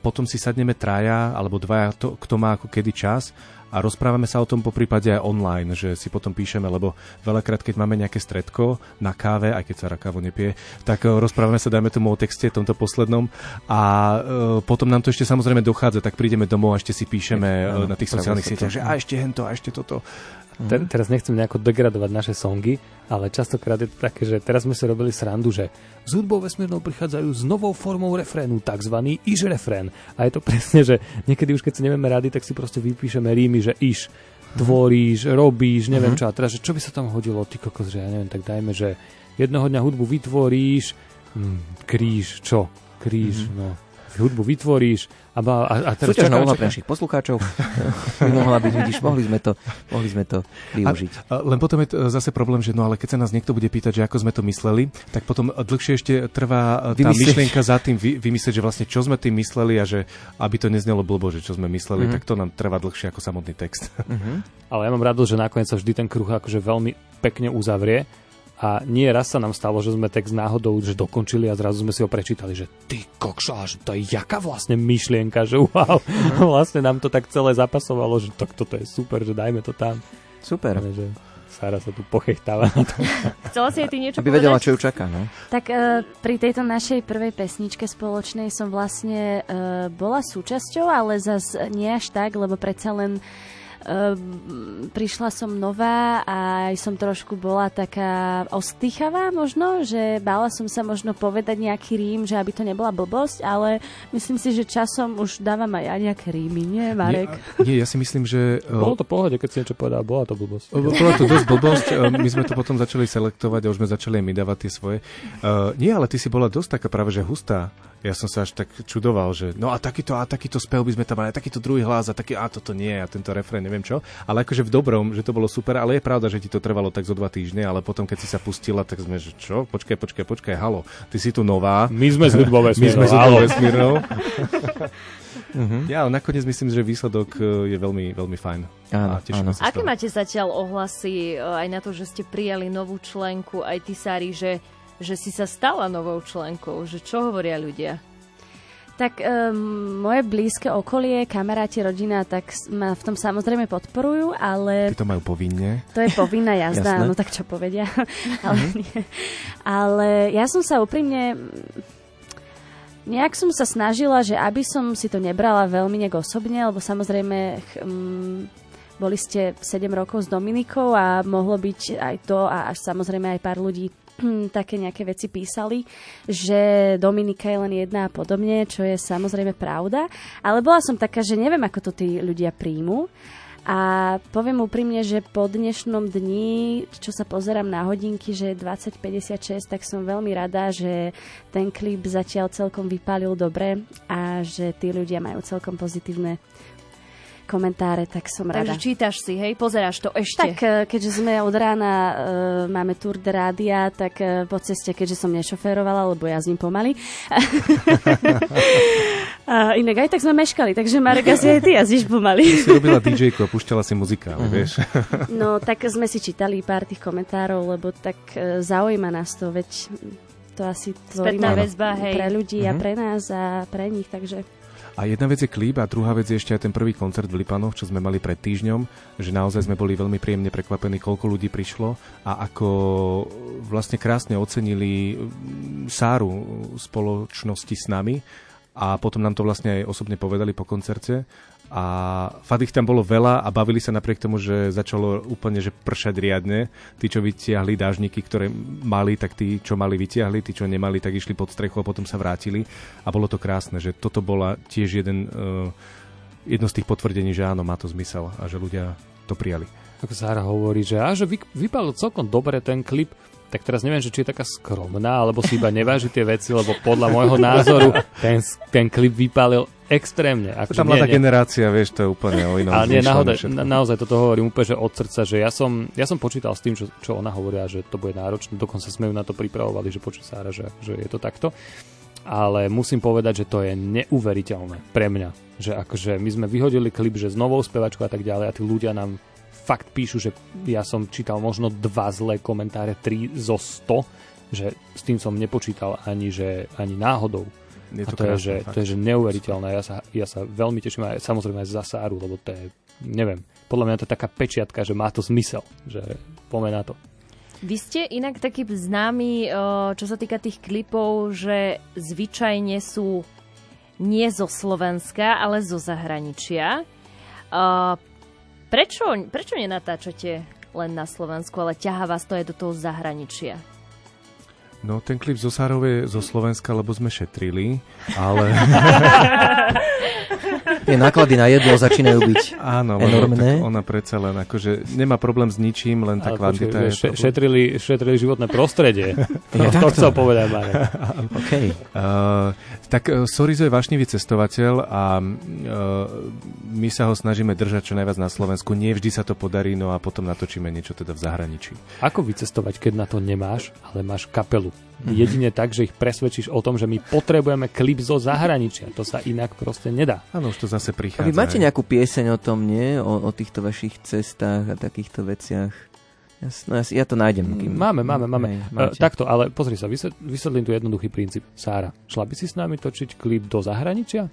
potom si sadneme traja alebo dvaja, to, kto má ako kedy čas a rozprávame sa o tom po prípade aj online, že si potom píšeme, lebo veľakrát, keď máme nejaké stredko na káve, aj keď sa kávu nepije, tak e, rozprávame sa, dajme tomu o texte, tomto poslednom a e, potom nám to ešte samozrejme dochádza, tak prídeme domov a ešte si píšeme e, na tých sociálnych sieťach, že a ešte hento, a ešte toto. Te, teraz nechcem nejako degradovať naše songy, ale častokrát je to také, že teraz sme si robili srandu, že z hudbou vesmírnou prichádzajú s novou formou refrénu, tzv. iš refrén. A je to presne, že niekedy už keď si nevieme rady, tak si proste vypíšeme rímy, že iš tvoríš, robíš, neviem uh-huh. čo. A teraz, že čo by sa tam hodilo, ty kokos, že ja neviem, tak dajme, že jednoho dňa hudbu vytvoríš, hm, kríž, čo? Kríž, uh-huh. no hudbu vytvoríš a, a, a teraz Súťaž na pre našich poslucháčov by mohla byť, vidíš, mohli sme to, mohli sme to využiť. A, a, len potom je zase problém, že no ale keď sa nás niekto bude pýtať, že ako sme to mysleli, tak potom dlhšie ešte trvá e, tá vymyslieť. myšlienka za tým vy, vymyslieť, že vlastne čo sme tým mysleli a že aby to neznelo blbo, že čo sme mysleli, mm-hmm. tak to nám trvá dlhšie ako samotný text. Mm-hmm. Ale ja mám radosť, že nakoniec sa vždy ten kruh akože veľmi pekne uzavrie a nie raz sa nám stalo, že sme text náhodou že dokončili a zrazu sme si ho prečítali, že ty kokšo, že to je jaká vlastne myšlienka, že wow, uh-huh. vlastne nám to tak celé zapasovalo, že to, toto je super, že dajme to tam. Super. Ale, že Sára sa tu pochechtáva na to. Chcela si aj ty niečo Aby povedať? vedela, čo ju čaká, no? Tak uh, pri tejto našej prvej pesničke spoločnej som vlastne uh, bola súčasťou, ale zas nie až tak, lebo predsa len uh, prišla som nová a aj som trošku bola taká ostýchavá možno, že bála som sa možno povedať nejaký rím, že aby to nebola blbosť, ale myslím si, že časom už dávam aj ja nejaké rímy, nie Marek? Nie, nie ja si myslím, že... Bolo to pohode, keď si niečo povedal, bola to blbosť. Bola to dosť blbosť, my sme to potom začali selektovať a už sme začali my dávať tie svoje. Uh, nie, ale ty si bola dosť taká práve, že hustá ja som sa až tak čudoval, že no a takýto, a takýto spev by sme tam mali, a takýto druhý hlas a taký, a toto nie, a tento refrén, neviem čo. Ale akože v dobrom, že to bolo super, ale je pravda, že ti to trvalo tak zo dva týždne, ale potom keď si sa pustila, tak sme, že čo, počkaj, počkaj, počkaj, halo, ty si tu nová. My sme z hudbou My sme z hudbou vesmírnou. uh-huh. Ja, ale nakoniec myslím, že výsledok e, je veľmi, veľmi fajn. Áno, áno. Aké máte zatiaľ ohlasy e, aj na to, že ste prijali novú členku, aj ty, Sári, že že si sa stala novou členkou, že čo hovoria ľudia? Tak um, moje blízke okolie, kamaráti, rodina, tak ma v tom samozrejme podporujú, ale... Ty to majú povinne? To je povinná jazda, no tak čo povedia. ale, mm-hmm. nie. ale ja som sa úprimne... Nejak som sa snažila, že aby som si to nebrala veľmi nejak osobne, lebo samozrejme um, boli ste 7 rokov s Dominikou a mohlo byť aj to a až samozrejme aj pár ľudí také nejaké veci písali, že Dominika je len jedna a podobne, čo je samozrejme pravda. Ale bola som taká, že neviem, ako to tí ľudia príjmu. A poviem úprimne, že po dnešnom dni, čo sa pozerám na hodinky, že 2056, tak som veľmi rada, že ten klip zatiaľ celkom vypálil dobre a že tí ľudia majú celkom pozitívne komentáre, tak som rada. Takže čítaš si, hej, pozeráš to ešte. Tak, e, keďže sme od rána, uh, máme Tour de Rádia, tak uh, po ceste, keďže som nešoférovala, lebo jazdím pomaly. a inak aj tak sme meškali, takže Marek, asi aj ty jazdíš pomaly. Ty si robila DJ-ku a púšťala si muzika, uh-huh. vieš. no, tak sme si čítali pár tých komentárov, lebo tak uh, zaujíma nás to, veď to asi tvoríme väzba, hej. pre ľudí uh-huh. a mhm. pre nás a pre nich, takže... A jedna vec je klip a druhá vec je ešte aj ten prvý koncert v Lipanoch, čo sme mali pred týždňom, že naozaj sme boli veľmi príjemne prekvapení, koľko ľudí prišlo a ako vlastne krásne ocenili mm, Sáru spoločnosti s nami a potom nám to vlastne aj osobne povedali po koncerte a fakt ich tam bolo veľa a bavili sa napriek tomu, že začalo úplne že pršať riadne. Tí, čo vytiahli dážniky, ktoré mali, tak tí, čo mali, vytiahli, tí, čo nemali, tak išli pod strechu a potom sa vrátili. A bolo to krásne, že toto bola tiež jeden, uh, jedno z tých potvrdení, že áno, má to zmysel a že ľudia to prijali. Ako Sára hovorí, že, a, že vypadal celkom dobre ten klip, tak teraz neviem, že či je taká skromná, alebo si iba neváži tie veci, lebo podľa môjho názoru ten, ten klip vypálil extrémne. Ako, tá mladá generácia, vieš, to je úplne o inom. Ale nie, naozaj, na, naozaj toto hovorím úplne, že od srdca, že ja som, ja som počítal s tým, čo, čo ona hovoria, že to bude náročné, dokonca sme ju na to pripravovali, že počuť Sára, že, že je to takto. Ale musím povedať, že to je neuveriteľné pre mňa. Že akože my sme vyhodili klip, že s novou spevačkou a tak ďalej a tí ľudia nám fakt píšu, že ja som čítal možno dva zlé komentáre, tri zo sto, že s tým som nepočítal ani, že, ani náhodou. Je to a to, krásne, je, že, to je že neuveriteľné. Ja sa, ja sa veľmi teším aj samozrejme aj za Sáru, lebo to je neviem, podľa mňa to je taká pečiatka, že má to zmysel, že poďme na to. Vy ste inak taký známy, čo sa týka tých klipov, že zvyčajne sú nie zo Slovenska, ale zo zahraničia. Prečo, prečo nenatáčate len na Slovensku, ale ťahá vás to aj do toho zahraničia? No, ten klip zo Sárov je zo Slovenska, lebo sme šetrili, ale... Tie náklady na jedlo začínajú byť Áno, enormné. ona predsa len akože nemá problém s ničím, len tá kvantita je... Še, šetrili, šetrili životné prostredie. to, to chcel povedať, Marek. okay. uh, tak uh, Sorizo je vášnivý cestovateľ a uh, my sa ho snažíme držať čo najviac na Slovensku. Nie vždy sa to podarí, no a potom natočíme niečo teda v zahraničí. Ako vycestovať, keď na to nemáš, ale máš kapelu? Mm-hmm. Jedine tak, že ich presvedčíš o tom, že my potrebujeme klip zo zahraničia. To sa inak proste nedá. Áno, už to zase prichádza. A vy máte nejakú pieseň o tom, nie? O, o týchto vašich cestách a takýchto veciach? Jasno, ja, to nájdem. Kým... Máme, máme, máme. Hej, uh, takto, ale pozri sa, vysvetlím tu jednoduchý princíp. Sára, šla by si s nami točiť klip do zahraničia?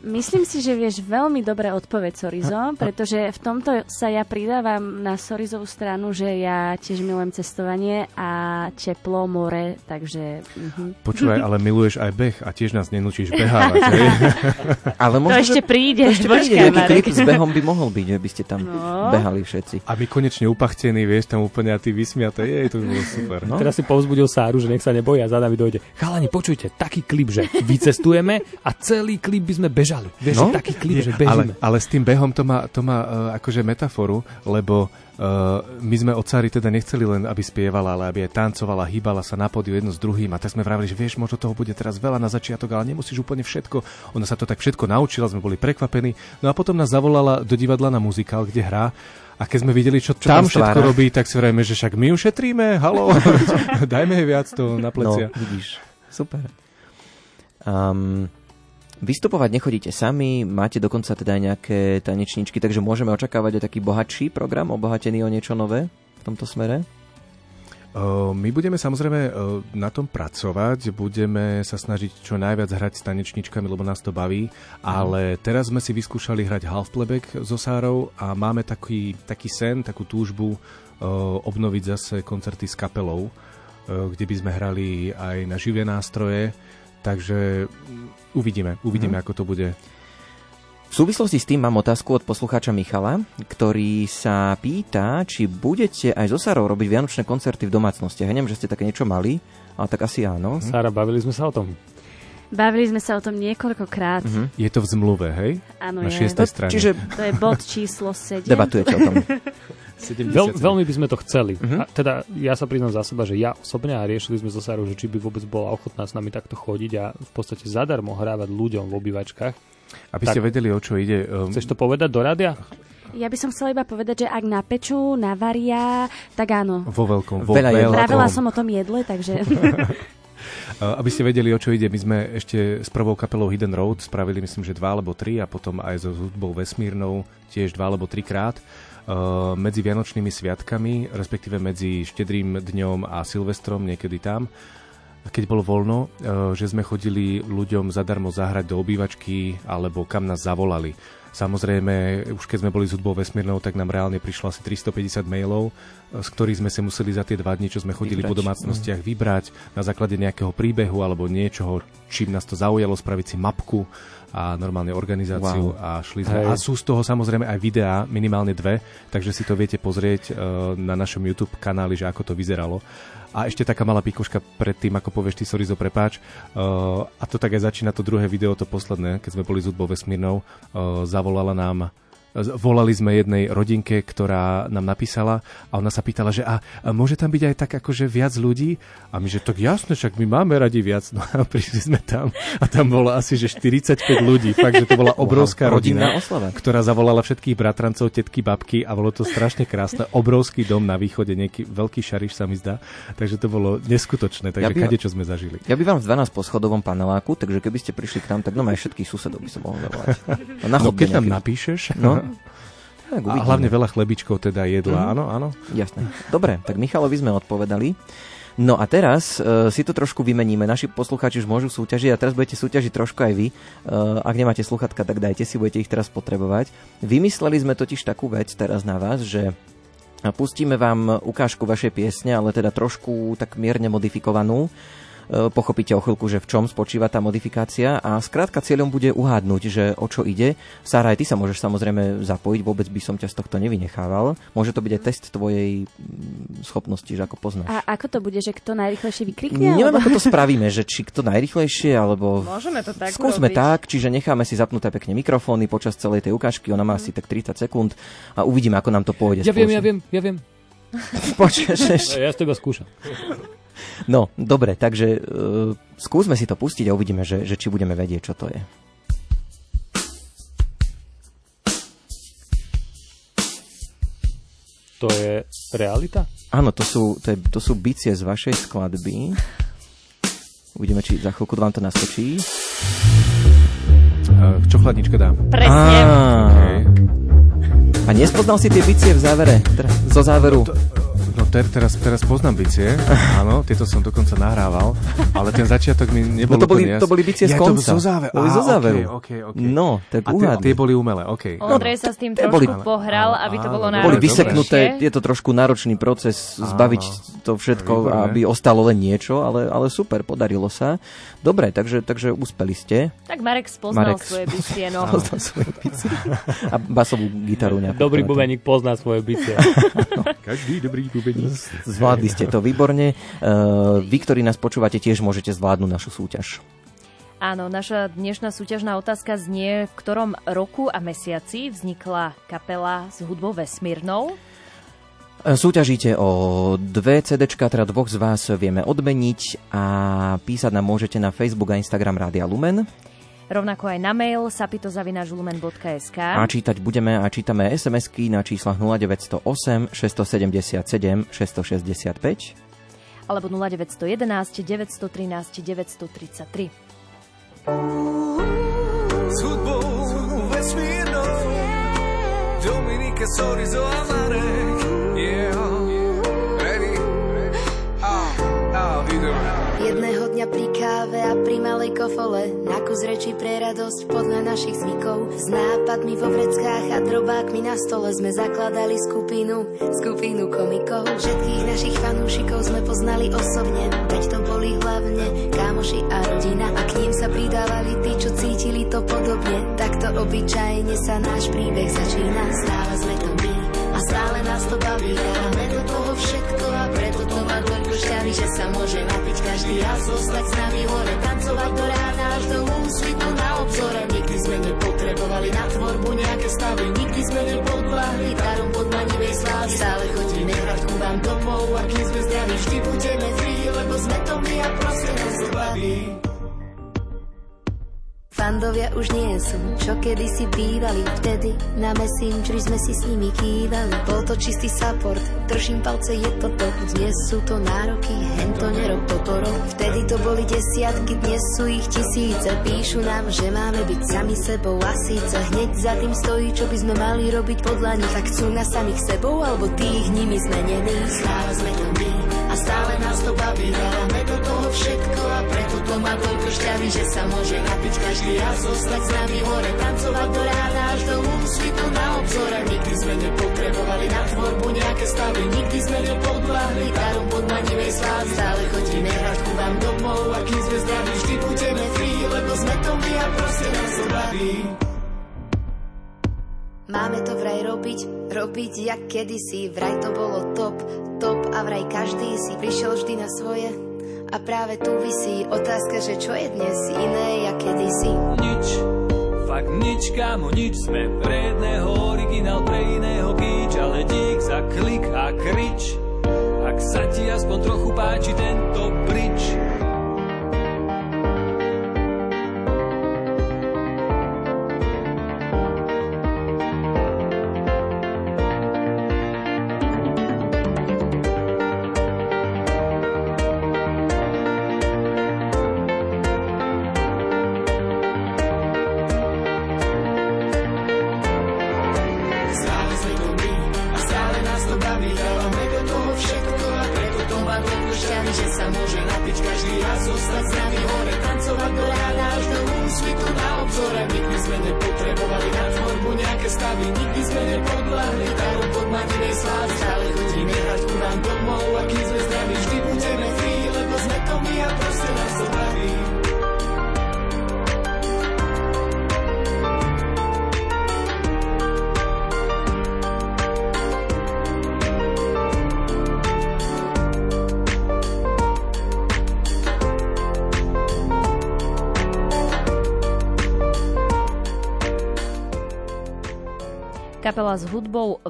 Myslím si, že vieš veľmi dobre odpoveď Sorizo, pretože v tomto sa ja pridávam na Sorizovú stranu, že ja tiež milujem cestovanie a teplo, more, takže... Uh-huh. Počúvaj, ale miluješ aj beh a tiež nás nenúčiš behávať, ale možno, to ešte príde, ešte príde, klip s behom by mohol byť, že by ste tam no. behali všetci. A my konečne upachtení, vieš, tam úplne a ty vysmiate, jej, to by bolo super. No? Teraz si povzbudil Sáru, že nech sa neboja, za nami dojde. Chalani, počujte, taký klip, že vycestujeme a celý klip by sme bežali bežali. Vieš, no? taký klip, že bežíme. Ale, ale s tým behom to má, to má uh, akože metaforu, lebo Uh, my sme od Sári teda nechceli len, aby spievala, ale aby aj tancovala, hýbala sa na podiu jedno s druhým a tak sme vravili, že vieš, možno toho bude teraz veľa na začiatok, ale nemusíš úplne všetko. Ona sa to tak všetko naučila, sme boli prekvapení. No a potom nás zavolala do divadla na muzikál, kde hrá a keď sme videli, čo, čo tam všetko robí, tak si vrajme, že však my ušetríme, halo, dajme jej viac to na plecia. No, vidíš, super. Um, Vystupovať nechodíte sami, máte dokonca teda aj nejaké tanečničky, takže môžeme očakávať aj taký bohatší program, obohatený o niečo nové v tomto smere? My budeme samozrejme na tom pracovať, budeme sa snažiť čo najviac hrať s tanečničkami, lebo nás to baví, ale teraz sme si vyskúšali hrať half playback so Sárou a máme taký, taký sen, takú túžbu obnoviť zase koncerty s kapelou, kde by sme hrali aj na živé nástroje, takže Uvidíme, uvidíme, hmm. ako to bude. V súvislosti s tým mám otázku od poslucháča Michala, ktorý sa pýta, či budete aj so Sarou robiť vianočné koncerty v domácnostiach. Ja neviem, že ste také niečo mali, ale tak asi áno. Mhm. Sara, bavili sme sa o tom. Bavili sme sa o tom niekoľkokrát. Uh-huh. Je to v zmluve, hej? Áno, Na šiestej strane. Čiže... To je bod číslo 7. Debatujete o tom. Veľ, veľmi by sme to chceli. Uh-huh. A teda ja sa priznám za seba, že ja osobne a riešili sme so Sarou, že či by vôbec bola ochotná s nami takto chodiť a v podstate zadarmo hrávať ľuďom v obývačkách. Aby tak, ste vedeli, o čo ide. Um... Chceš to povedať do rádia? Ja by som chcela iba povedať, že ak napečú, navaria, tak áno. Vo veľkom. Vo Veľa veľkom. Pravila som o tom jedle, takže... Aby ste vedeli, o čo ide, my sme ešte s prvou kapelou Hidden Road spravili, myslím, že dva alebo tri a potom aj so hudbou Vesmírnou tiež dva alebo trikrát. krát Eh, medzi Vianočnými sviatkami, respektíve medzi Štedrým dňom a Silvestrom, niekedy tam, keď bolo voľno, eh, že sme chodili ľuďom zadarmo zahrať do obývačky alebo kam nás zavolali. Samozrejme, už keď sme boli s hudbou vesmírnou, tak nám reálne prišlo asi 350 mailov, z ktorých sme si museli za tie dva dni, čo sme chodili vybrať. po domácnostiach, vybrať na základe nejakého príbehu alebo niečoho, čím nás to zaujalo, spraviť si mapku a normálne organizáciu wow. a šli sme. Hej. A sú z toho samozrejme aj videá, minimálne dve, takže si to viete pozrieť uh, na našom YouTube kanáli, že ako to vyzeralo. A ešte taká malá pikoška pred tým, ako povieš ty, Sorizo, prepáč. Uh, a to tak aj začína to druhé video, to posledné, keď sme boli s hudbou vesmírnou. Uh, zavolala nám volali sme jednej rodinke, ktorá nám napísala a ona sa pýtala, že a, a môže tam byť aj tak akože viac ľudí? A my, že tak jasne, však my máme radi viac. No a prišli sme tam a tam bolo asi, že 45 ľudí. Fakt, že to bola obrovská wow, rodina, oslava. ktorá zavolala všetkých bratrancov, tetky, babky a bolo to strašne krásne. Obrovský dom na východe, nejaký veľký šariš sa mi zdá. Takže to bolo neskutočné, takže ja by, kade, čo sme zažili. Ja by vám v 12 po schodovom paneláku, takže keby ste prišli k nám, tak no aj všetkých susedov by som mohol zavolať. No, no keď nám napíšeš, no, tak, a hlavne veľa chlebičkov teda jedla, mm. áno, áno. Jasné. Dobre, tak Michalovi sme odpovedali. No a teraz uh, si to trošku vymeníme. Naši poslucháči už môžu súťažiť a teraz budete súťažiť trošku aj vy. Uh, ak nemáte sluchatka, tak dajte si, budete ich teraz potrebovať. Vymysleli sme totiž takú vec teraz na vás, že pustíme vám ukážku vašej piesne, ale teda trošku tak mierne modifikovanú E, pochopíte o chvíľku, že v čom spočíva tá modifikácia a skrátka cieľom bude uhádnuť, že o čo ide. Sára, aj ty sa môžeš samozrejme zapojiť, vôbec by som ťa z tohto nevynechával. Môže to byť aj test tvojej mm, schopnosti, že ako poznáš. A ako to bude, že kto najrychlejšie vykrikne? Neviem, alebo... ako to spravíme, že či kto najrychlejšie, alebo... Môžeme to tak Skúsme urobiť. tak, čiže necháme si zapnuté pekne mikrofóny počas celej tej ukážky, ona má asi tak 30 sekúnd a uvidíme, ako nám to pôjde. Ja viem, ja viem, ja viem. Počkaj, Ja z teba skúšam. No, dobre, takže uh, skúsme si to pustiť a uvidíme, že, že či budeme vedieť, čo to je. To je realita? Áno, to sú, to, je, to sú bicie z vašej skladby. Uvidíme, či za chvíľku vám to naskočí. Uh, čo chladnička dá? Presne. Okay. A nespoznal si tie bicie v závere? Teda zo záveru? No, to, ter, teraz, teraz poznám bicie, áno, tieto som dokonca nahrával, ale ten začiatok mi nebol no to boli, úplne to boli bicie z ja, konca. To zo záveru. Boli zo záveru. Okay, okay, okay. No, tak A tie, tie boli umelé, ok. Ondrej sa s tým trošku boli- pohral, aby to bolo Boli náročnejšie. vyseknuté, je to trošku náročný proces zbaviť to všetko, Výborné. aby ostalo len niečo, ale, ale super, podarilo sa. Dobre, takže, takže uspeli ste. Tak Marek spoznal Marek svoje bicie, no. Poznal svoje bicie. A basovú gitaru nejakú. Dobrý bubeník pozná svoje bicie. Každý dobrý bubeník. Zvládli ste to výborne. Uh, vy, ktorí nás počúvate, tiež môžete zvládnuť našu súťaž. Áno, naša dnešná súťažná otázka znie, v ktorom roku a mesiaci vznikla kapela s hudbou vesmírnou. E, Súťažíte o dve CDčka, teda dvoch z vás vieme odmeniť a písať nám môžete na Facebook a Instagram Rádia Lumen. Rovnako aj na mail sapitozavinažlumen.sk A čítať budeme a čítame SMS-ky na číslach 0908 677 665. alebo 0911 913 933. S hudbou vesmírnou Dominika Sorizo a Jedného dňa pri káve a pri malej kofole Na kus reči pre radosť podľa našich zvykov. S nápadmi vo vreckách a drobákmi na stole Sme zakladali skupinu, skupinu komikov. Všetkých našich fanúšikov sme poznali osobne Veď to boli hlavne kámoši a rodina. A k ním sa pridávali tí, čo cítili to podobne. Takto obyčajne sa náš príbeh začína. Stále sme to my stále nás to baví. Dávame do toho všetko a preto to má toľko šťavy Že sa môže napiť každý a zostať s nami hore Tancovať do rána až do úsvitu na obzore. Nikdy sme nepotrebovali na tvorbu nejaké stavy Nikdy sme nepodláhli darom podmanivej slávy. Stále chodíme hrať ku vám domov a kým sme zdraví Vždy budeme free, lebo sme to my a proste nás to baví Fandovia už nie sú, čo kedysi bývali. Vtedy na Messengeri sme si s nimi kývali. Bol to čistý support, držím palce, je to to. Dnes sú to nároky, hento nerob toto rok Vtedy to boli desiatky, dnes sú ich tisíce. Píšu nám, že máme byť sami sebou A síce hneď za tým stojí, čo by sme mali robiť podľa nich. Tak chcú nás samých sebou, alebo tých nimi zmenených Stále sme to my a stále nás to baví. Dávame do toho všetko. to má toľko šťavy Že sa môže napiť každý a zostať s nami hore Tancovať do rána až do úsvitu na obzore. Nikdy sme nepotrebovali na tvorbu nejaké stavy. Nikdy sme nepodláhli darom podmanivej slávy. Stále chodíme hrať ku vám domov a kým sme zdraví. Vždy budeme free, lebo sme to my a proste nás to baví. Máme to vraj robiť, robiť jak kedysi. Vraj to bolo top, top a vraj každý si prišiel vždy na svoje A práve tu vysí otázka, že čo je dnes iné jak kedysi. Nič, fakt nič, kámo, nič. Sme pre jedného originál, pre iného kýč. Ale dík za klik a krič. Ak sa ti aspoň trochu páči tento bridge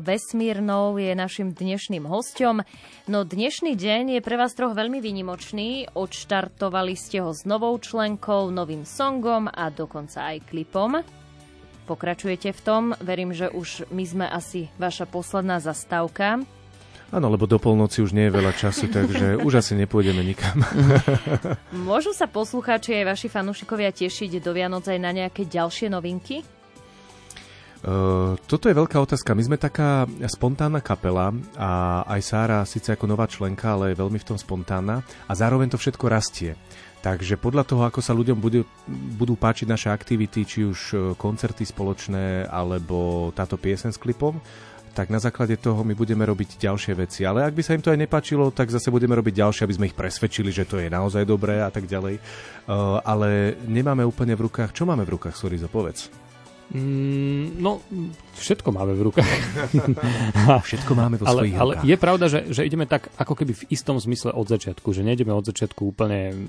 Vesmírnou je našim dnešným hostom. No dnešný deň je pre vás troch veľmi výnimočný. Odštartovali ste ho s novou členkou, novým songom a dokonca aj klipom. Pokračujete v tom, verím, že už my sme asi vaša posledná zastávka. Áno, lebo do polnoci už nie je veľa času, takže už asi nepôjdeme nikam. Môžu sa poslucháči aj vaši fanúšikovia tešiť do Vianoc aj na nejaké ďalšie novinky? Uh, toto je veľká otázka. My sme taká spontánna kapela a aj Sára síce ako nová členka, ale je veľmi v tom spontánna a zároveň to všetko rastie. Takže podľa toho, ako sa ľuďom budú, budú páčiť naše aktivity, či už e, koncerty spoločné, alebo táto piesen s klipom, tak na základe toho my budeme robiť ďalšie veci. Ale ak by sa im to aj nepáčilo, tak zase budeme robiť ďalšie, aby sme ich presvedčili, že to je naozaj dobré a tak ďalej. Uh, ale nemáme úplne v rukách. Čo máme v rukách, Sorizo, povedz? Mm, no, všetko máme v rukách. všetko máme vo ale, svojich ale rukách. je pravda, že, že ideme tak ako keby v istom zmysle od začiatku, že nejdeme od začiatku úplne,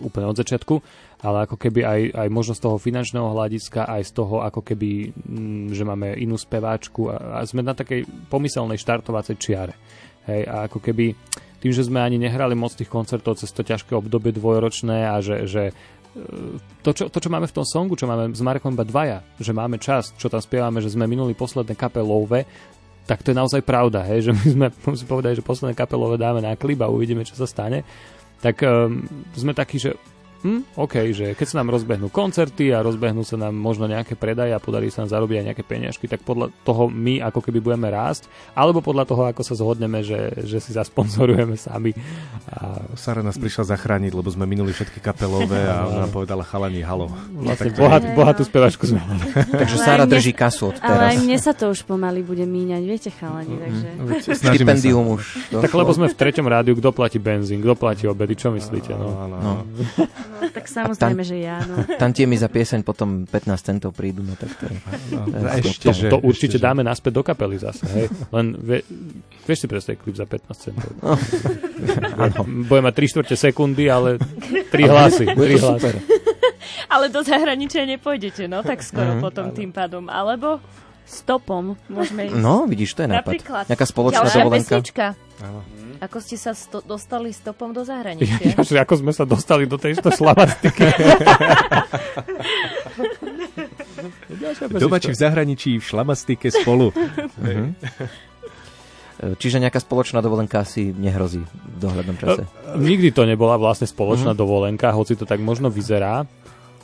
úplne od začiatku, ale ako keby aj, aj možno z toho finančného hľadiska, aj z toho ako keby, mm, že máme inú speváčku a, a sme na takej pomyselnej štartovacej čiare. Hej, a ako keby tým, že sme ani nehrali moc tých koncertov cez to ťažké obdobie dvojročné a že, že to čo, to, čo máme v tom songu, čo máme s Marekom iba dvaja, že máme čas, čo tam spievame, že sme minuli posledné kapelové, tak to je naozaj pravda, hej, že my sme, musím povedať, že posledné kapelové dáme na klip a uvidíme, čo sa stane. Tak um, sme takí, že hm, OK, že keď sa nám rozbehnú koncerty a rozbehnú sa nám možno nejaké predaje a podarí sa nám zarobiť aj nejaké peniažky, tak podľa toho my ako keby budeme rásť, alebo podľa toho, ako sa zhodneme, že, že si zasponzorujeme sami. A... Sara nás prišla zachrániť, lebo sme minuli všetky kapelové a ona povedala chalani, halo. Vlastne bohat, bohatú spevačku sme. takže Sara drží kasu od teraz. Ale aj mne sa to už pomaly bude míňať, viete chalani, takže... Stipendium už. Tak lebo sme v treťom rádiu, kto platí benzín, kto platí obedy, čo myslíte? No, no. no. No, tak samozrejme, tam, že ja. No. Tantiemy za pieseň potom 15 centov prídu, no tak to je... No, no, ešte, to, že, to určite ešte, dáme naspäť do kapely zase, hej. Len vie, vieš si predstaviť klip za 15 centov. No. Bude mať 3 čtvrte sekundy, ale 3 hlasy. 3 hlasy. ale do zahraničia nepôjdete, no tak skoro mm, potom ale. tým pádom. Alebo stopom môžeme ísť. No, vidíš, to je nápad. Napríklad. Nejaká spoločná dovolenka. Áno. Ako ste sa sto- dostali stopom do zahraničia? Ja, že ako sme sa dostali do tejto šlamastiky. Doma či v zahraničí, v šlamastike spolu. uh-huh. Čiže nejaká spoločná dovolenka asi nehrozí v dohľadnom čase? Nikdy to nebola vlastne spoločná uh-huh. dovolenka, hoci to tak možno vyzerá.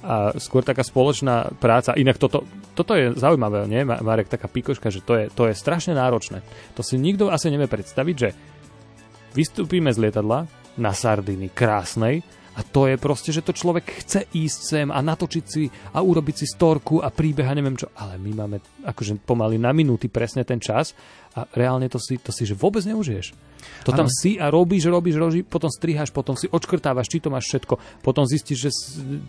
A skôr taká spoločná práca. Inak toto, toto je zaujímavé, nie, Marek, taká pikoška, že to je, to je strašne náročné. To si nikto asi nevie predstaviť, že vystúpime z lietadla na Sardiny krásnej a to je proste, že to človek chce ísť sem a natočiť si a urobiť si storku a príbeh a neviem čo. Ale my máme akože pomaly na minúty presne ten čas a reálne to si, to si že vôbec neužiješ. To ano. tam si a robíš, robíš, robíš, potom striháš, potom si odškrtávaš, či to máš všetko, potom zistíš, že,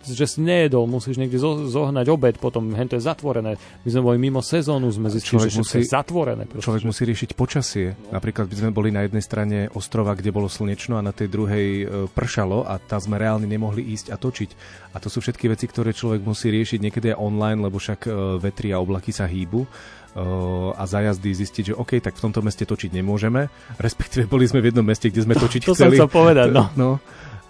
že si nejedol, musíš niekde zo, zohnať obed, potom hen to je zatvorené. My sme boli mimo sezónu, sme zistili, človek že musí, je zatvorené. Proste. Človek musí riešiť počasie. Napríklad by sme boli na jednej strane ostrova, kde bolo slnečno a na tej druhej e, pršalo a tam sme reálne nemohli ísť a točiť. A to sú všetky veci, ktoré človek musí riešiť niekedy aj online, lebo však e, vetri a oblaky sa hýbu a za jazdy zistiť, že OK, tak v tomto meste točiť nemôžeme, respektíve boli sme v jednom meste, kde sme točiť to chceli. To som chcel povedať, no. no.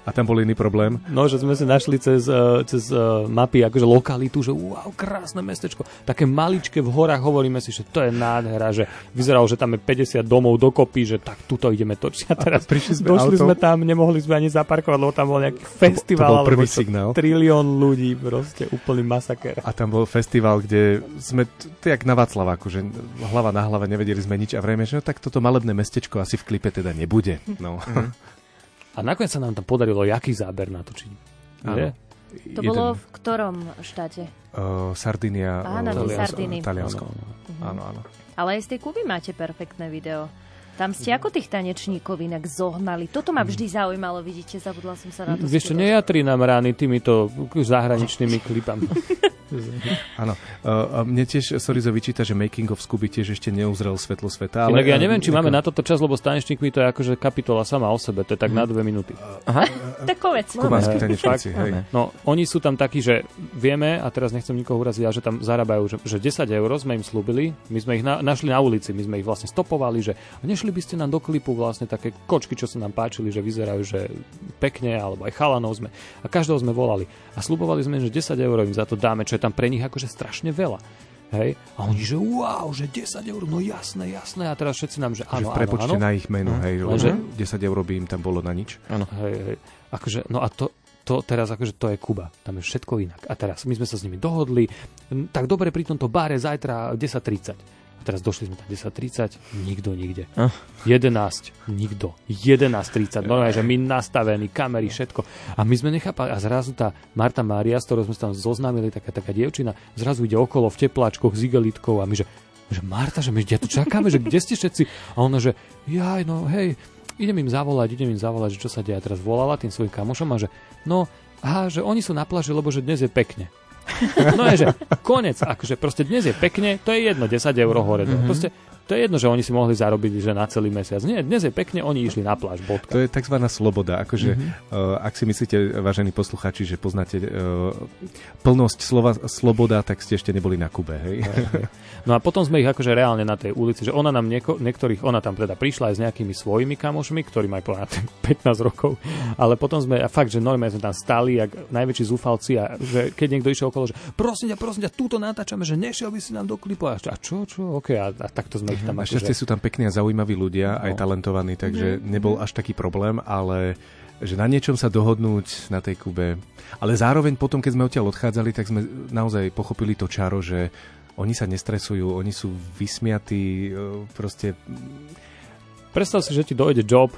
A tam bol iný problém? No, že sme si našli cez, uh, cez uh, mapy akože lokalitu, že wow, krásne mestečko. Také maličké v horách, hovoríme si, že to je nádhera, že vyzeralo, že tam je 50 domov dokopy, že tak tuto ideme točiť. A teraz a prišli sme došli auto. sme tam, nemohli sme ani zaparkovať, lebo tam bol nejaký festival. To, bol prvý signál. Trilión ľudí, proste úplný masaker. A tam bol festival, kde sme, to jak na Václaváku, že hlava na hlave nevedeli sme nič a vrejme, že no tak toto malebné mestečko asi v klipe teda nebude. No. Mm. A nakoniec sa nám tam podarilo jaký záber natočiť. Áno. To jeden. bolo v ktorom štáte? Uh, Sardinia. Áno. Taliansko. Mhm. Áno, áno. Ale aj z tej Kuby máte perfektné video. Tam ste ako tých tanečníkov inak zohnali. Toto ma vždy zaujímalo, vidíte, zabudla som sa na to. Vieš čo, nejatri nám rány týmito zahraničnými klipami. Áno. Uh, mne tiež Sorizo vyčíta, že Making of Scooby tiež ešte neuzrel svetlo sveta. Ale, Inak ja neviem, či máme na toto čas, lebo s tanečníkmi to je akože kapitola sama o sebe. To je tak mm. na dve minúty. Aha. Tak povedz. Tanečníci, hej. No, oni sú tam takí, že vieme, a teraz nechcem nikoho uraziť, ale že tam zarábajú, že, že 10 eur sme im slúbili, my sme ich na, našli na ulici, my sme ich vlastne stopovali, že nešli by ste nám do klipu vlastne také kočky, čo sa nám páčili, že vyzerajú, že pekne, alebo aj chalanov sme. A každého sme volali. A slubovali sme, že 10 eur im za to dáme, čo je tam pre nich akože strašne veľa. Hej? A oni, že wow, že 10 eur, no jasné, jasné. A teraz všetci nám, že áno, že áno, áno. na ich meno, hm. hej, že 10 eur by im tam bolo na nič. Áno. Hej, hej. Akože, no a to, to teraz akože to je Kuba. Tam je všetko inak. A teraz my sme sa s nimi dohodli. Tak dobre, pri tomto bare zajtra 10.30 teraz došli sme tam 10.30, nikto nikde. Ah. 11, nikto. 11.30, normálne, že my nastavení, kamery, všetko. A my sme nechápali. A zrazu tá Marta Mária, s ktorou sme tam zoznámili, taká, taká dievčina, zrazu ide okolo v tepláčkoch s igelitkou a my, že, že Marta, že my ja tu čakáme, že kde ste všetci? A ona, že jaj, no hej, idem im zavolať, idem im zavolať, že čo sa deje. A teraz volala tým svojim kamošom a že no, aha, že oni sú na pláži, lebo že dnes je pekne. No je, že konec, akože proste dnes je pekne, to je jedno, 10 eur hore. Mm-hmm. Proste to je jedno, že oni si mohli zarobiť že na celý mesiac. Nie, dnes je pekne, oni išli na pláž, bodka. To je tzv. sloboda. Akože, mm-hmm. uh, ak si myslíte, vážení posluchači, že poznáte uh, plnosť slova sloboda, tak ste ešte neboli na Kube, hej? No a potom sme ich akože reálne na tej ulici, že ona nám nieko, niektorých, ona tam teda prišla aj s nejakými svojimi kamošmi, ktorí majú povedať 15 rokov, ale potom sme, a fakt, že normálne sme tam stali, jak najväčší zúfalci a že keď niekto išiel okolo, že prosím ťa, prosím ťa, túto natáčame, že nešiel by si nám do klipu a, a čo, čo, ok, a, a takto sme ich tam... A akože... sú tam pekní a zaujímaví ľudia, no. aj talentovaní, takže mm. nebol až taký problém, ale že na niečom sa dohodnúť na tej Kube. Ale zároveň potom, keď sme odtiaľ odchádzali, tak sme naozaj pochopili to čaro, že oni sa nestresujú, oni sú vysmiatí, e, proste... Predstav si, že ti dojde job,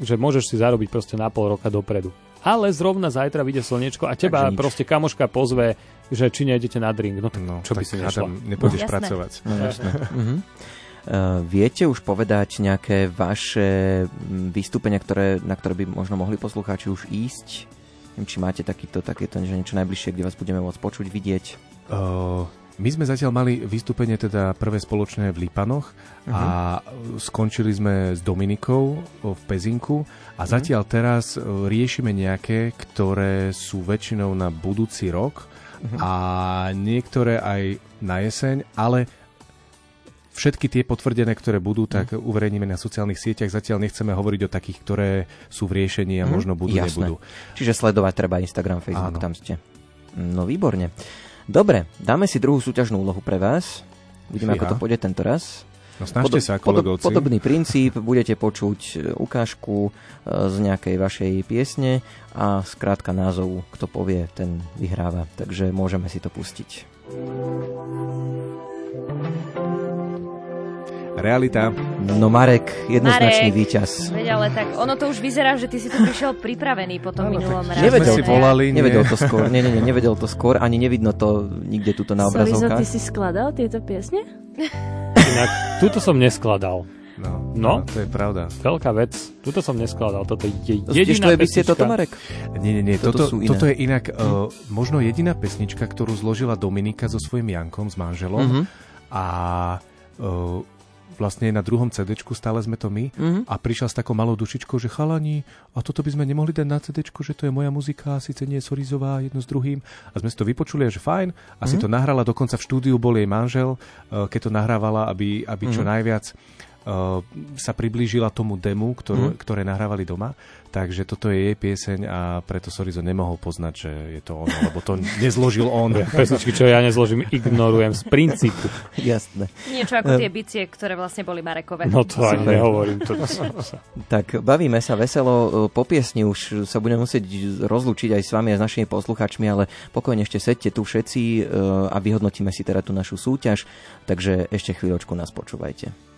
že môžeš si zarobiť proste na pol roka dopredu. Ale zrovna zajtra vyjde slnečko a teba proste kamoška pozve, že či nejdete na drink. No, tak no čo tak by si nešla? nepôjdeš no, pracovať. No, jasné. uh-huh. Uh, viete už povedať nejaké vaše vystúpenia, ktoré, na ktoré by možno mohli poslucháči už ísť? Neviem, či máte takýto, takéto že niečo najbližšie, kde vás budeme môcť počuť, vidieť? Uh, my sme zatiaľ mali vystúpenie teda prvé spoločné v Lípanoch uh-huh. a mhm. skončili sme s Dominikou v Pezinku a uh-huh. zatiaľ teraz riešime nejaké, ktoré sú väčšinou na budúci rok uh-huh. a niektoré aj na jeseň, ale Všetky tie potvrdené, ktoré budú, tak mm. uverejníme na sociálnych sieťach. Zatiaľ nechceme hovoriť o takých, ktoré sú v riešení a mm. možno budú, Jasné. nebudú. Čiže sledovať treba Instagram, Facebook, Áno. tam ste. No výborne. Dobre, dáme si druhú súťažnú úlohu pre vás. Vidíme, ako to pôjde tento raz. No snažte sa, kolegovci. Podobný princíp, budete počuť e, ukážku e, z nejakej vašej piesne a skrátka názov, kto povie, ten vyhráva. Takže môžeme si to pustiť. Realita. No Marek, jednoznačný Marek, víťaz. Veď, ale tak ono to už vyzerá, že ty si tu prišiel pripravený po tom minulom raze. Nevedel, si volali, nie. nevedel to skôr, nie, nie, nie, nevedel to skôr, ani nevidno to nikde tuto na obrazovkách. ty si skladal tieto piesne? Inak, túto som neskladal. No, no, no, to je pravda. Veľká vec. Tuto som neskladal. Toto je jediná to je toto, Marek? Nie, nie, nie. Toto, toto, toto je inak uh, možno jediná pesnička, ktorú zložila Dominika so svojím Jankom, s manželom. Uh-huh. A uh, vlastne na druhom CD, stále sme to my mm-hmm. a prišiel s takou malou dušičkou, že chalani, a toto by sme nemohli dať na CD, že to je moja muzika, síce nie je Sorizová, jedno s druhým. A sme si to vypočuli, že fajn, a si mm-hmm. to nahrala, dokonca v štúdiu bol jej manžel, eh, keď to nahrávala, aby, aby čo mm-hmm. najviac sa priblížila tomu demu, ktorú, mm. ktoré nahrávali doma. Takže toto je jej pieseň a preto Sorizo nemohol poznať, že je to on, lebo to nezložil on. Pesničky, čo ja nezložím, ignorujem z princípu. Jasné. Niečo ako tie bicie, ktoré vlastne boli Marekové. No to ani nehovorím. To... tak bavíme sa veselo. Po piesni už sa budeme musieť rozlúčiť aj s vami a s našimi posluchačmi, ale pokojne ešte sedte tu všetci e, a vyhodnotíme si teda tú našu súťaž. Takže ešte chvíľočku nás počúvajte.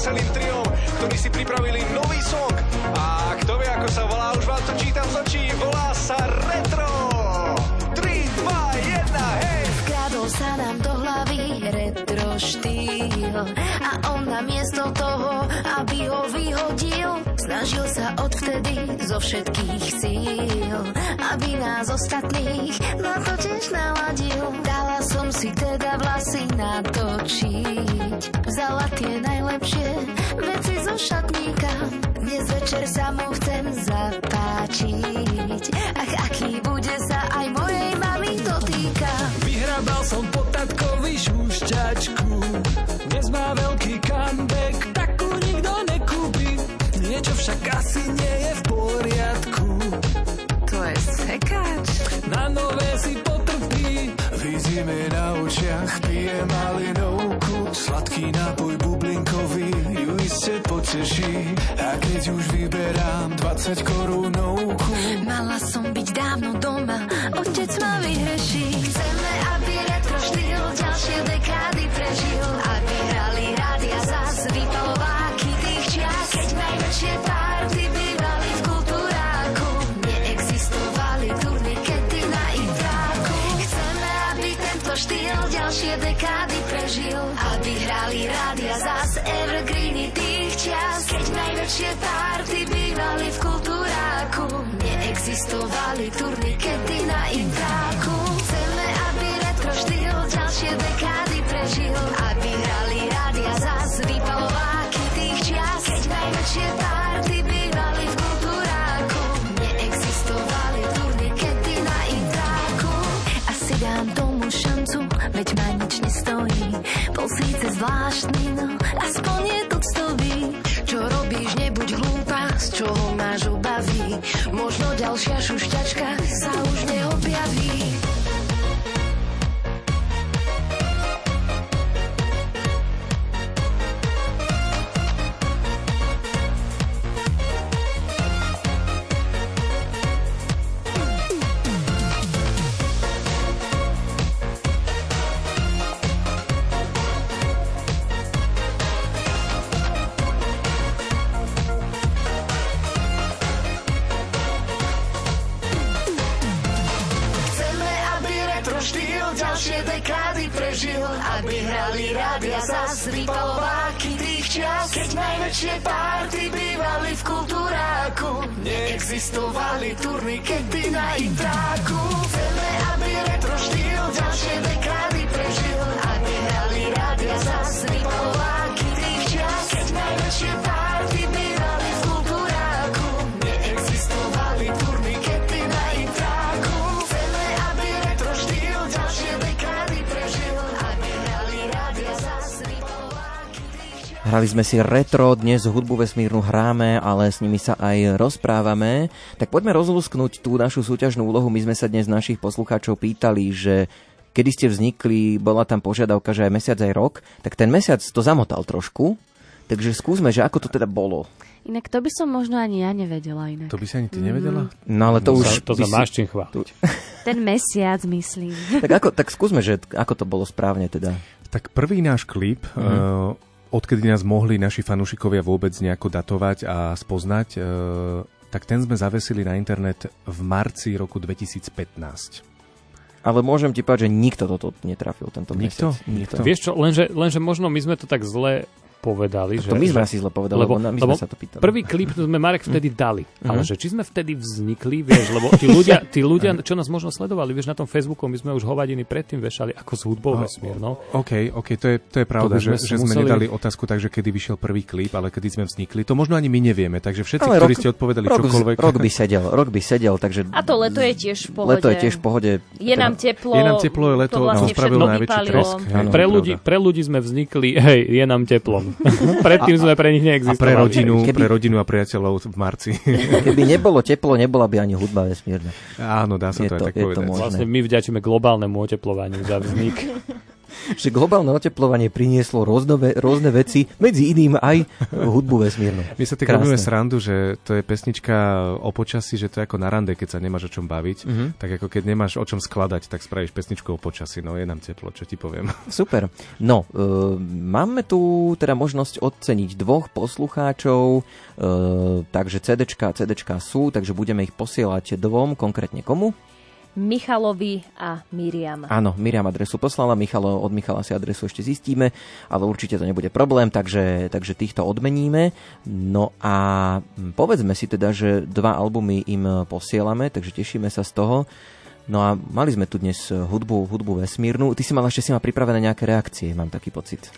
Veselým triom, ktorí si pripravili nový song. A kto vie, ako sa volá, už vám to čítam z očí, volá sa Retro. 3, 2, 1, hej! Vkradol sa nám do hlavy retro štýl a on namiesto toho, aby ho vyhodil, snažil sa odvtedy zo všetkých síl, aby nás ostatných na to tiež naladil. Dala som si teda vlasy natočiť, vzala tie najlepšie veci zo šatníka. Dnes večer sa mu chcem zapáčiť, ach aký bude sa aj mojej mami dotýka. Vyhrabal som po tatkovi šušťačku, dnes má veľký comeback, takú nikto nekúpi. Niečo však asi nie je v poriadku. To je sekáč. Na nové si potrpí, V zime na očiach pije malinovku, poteší. A keď už vyberám 20 korunovku, Mala som byť dávno doma, otec ma vyhreší. Chceme, aby retro štýl ďalšie dekády prežil. Aby hrali rádia zas vypalováky tých čias. Keď najväčšie párty bývali v kultúráku. Neexistovali turnikety na intráku. Chceme, aby tento štýl ďalšie dekády prežil. Aby hrali rádia zas evergreeny tých čias. Keď najväčšie párty bývali v kultúráku. Neexistovali turnikety na intráku. Chceme, aby retro štýl ďalšie dekády prežil. Aby hrali rádia zas vypalováky tých čias. Keď najväčšie párty bývali v kultúráku. Neexistovali turnikety na intráku. Asi dám tomu šancu, veď ma nič nestojí. Bol síce zvláštny, no ďalšia šušťačka sa už neobjaví. Zas vypalováky tých čas, keď najväčšie párty bývali v kultúráku. Neexistovali turnikety na intráku. Chceme, aby retro štýl ďalšie dekády prežil, Hrali sme si retro, dnes hudbu vesmírnu hráme, ale s nimi sa aj rozprávame. Tak poďme rozlusknúť tú našu súťažnú úlohu. My sme sa dnes našich poslucháčov pýtali, že kedy ste vznikli, bola tam požiadavka, že aj mesiac, aj rok, tak ten mesiac to zamotal trošku. Takže skúsme, že ako to teda bolo. Inak to by som možno ani ja nevedela inak. To by si ani ty nevedela? No ale to To už... sa- to sa máš čím chváliť. Ten mesiac, myslím. Tak, ako, tak skúsme, že ako to bolo správne teda. Tak prvý náš klip, Mhm. uh, odkedy nás mohli naši fanúšikovia vôbec nejako datovať a spoznať, uh, tak ten sme zavesili na internet v marci roku 2015. Ale môžem ti povedať, že nikto toto netrafil tento Nikto? mesiac. Nikto? Vieš čo, lenže, lenže možno my sme to tak zle povedali. Tak že, to my sme že- asi zle povedali, lebo, na- my sme sa to pýtali. Prvý klip sme Marek vtedy dali, Mhm. ale že či sme vtedy vznikli, vieš, lebo tí ľudia, tí ľudia, čo nás možno sledovali, vieš, na tom Facebooku, my sme už hovadiny predtým vešali ako s hudbou A- vesmírnou. OK, OK, to je, to je pravda, To že, sme že sme museli- nedali otázku tak, že kedy vyšiel prvý klip, ale kedy sme vznikli. To možno ani my nevieme, takže všetci, Ale ktorí rok- ste odpovedali rok, čokoľvek... Rok by sedel, rok by sedel, takže... A to leto je tiež v pohode. Leto je tiež v pohode. Je nám teplo. Je nám teplo, je leto, to vlastne všetko najväčší tresk. Pre ľudí, sme vznikli, hej, je nám teplom. Predtým sme pre nich A neexistovali. pre rodinu, Keby- pre rodinu a priateľov v marci. Keby nebolo teplo, nebola by ani hudba vesmírna. Áno, dá sa Je to, to- aj tak je to povedať. možné. Vlastne my vďačíme globálnemu oteplovaniu za vznik. že globálne oteplovanie prinieslo rôzne, rôzne veci, medzi iným aj hudbu vesmírnu. My sa tak robíme srandu, že to je pesnička o počasí, že to je ako na rande, keď sa nemáš o čom baviť. Mm-hmm. Tak ako keď nemáš o čom skladať, tak spravíš pesničku o počasí. No je nám teplo, čo ti poviem. Super. No, e, máme tu teda možnosť oceniť dvoch poslucháčov, e, takže CDčka, CDčka sú, takže budeme ich posielať dvom, konkrétne komu? Michalovi a Miriam. Áno, Miriam adresu poslala, Michalo, od Michala si adresu ešte zistíme, ale určite to nebude problém, takže, takže týchto odmeníme. No a povedzme si teda, že dva albumy im posielame, takže tešíme sa z toho. No a mali sme tu dnes hudbu, hudbu vesmírnu. Ty si mal ešte si ma pripravené nejaké reakcie, mám taký pocit.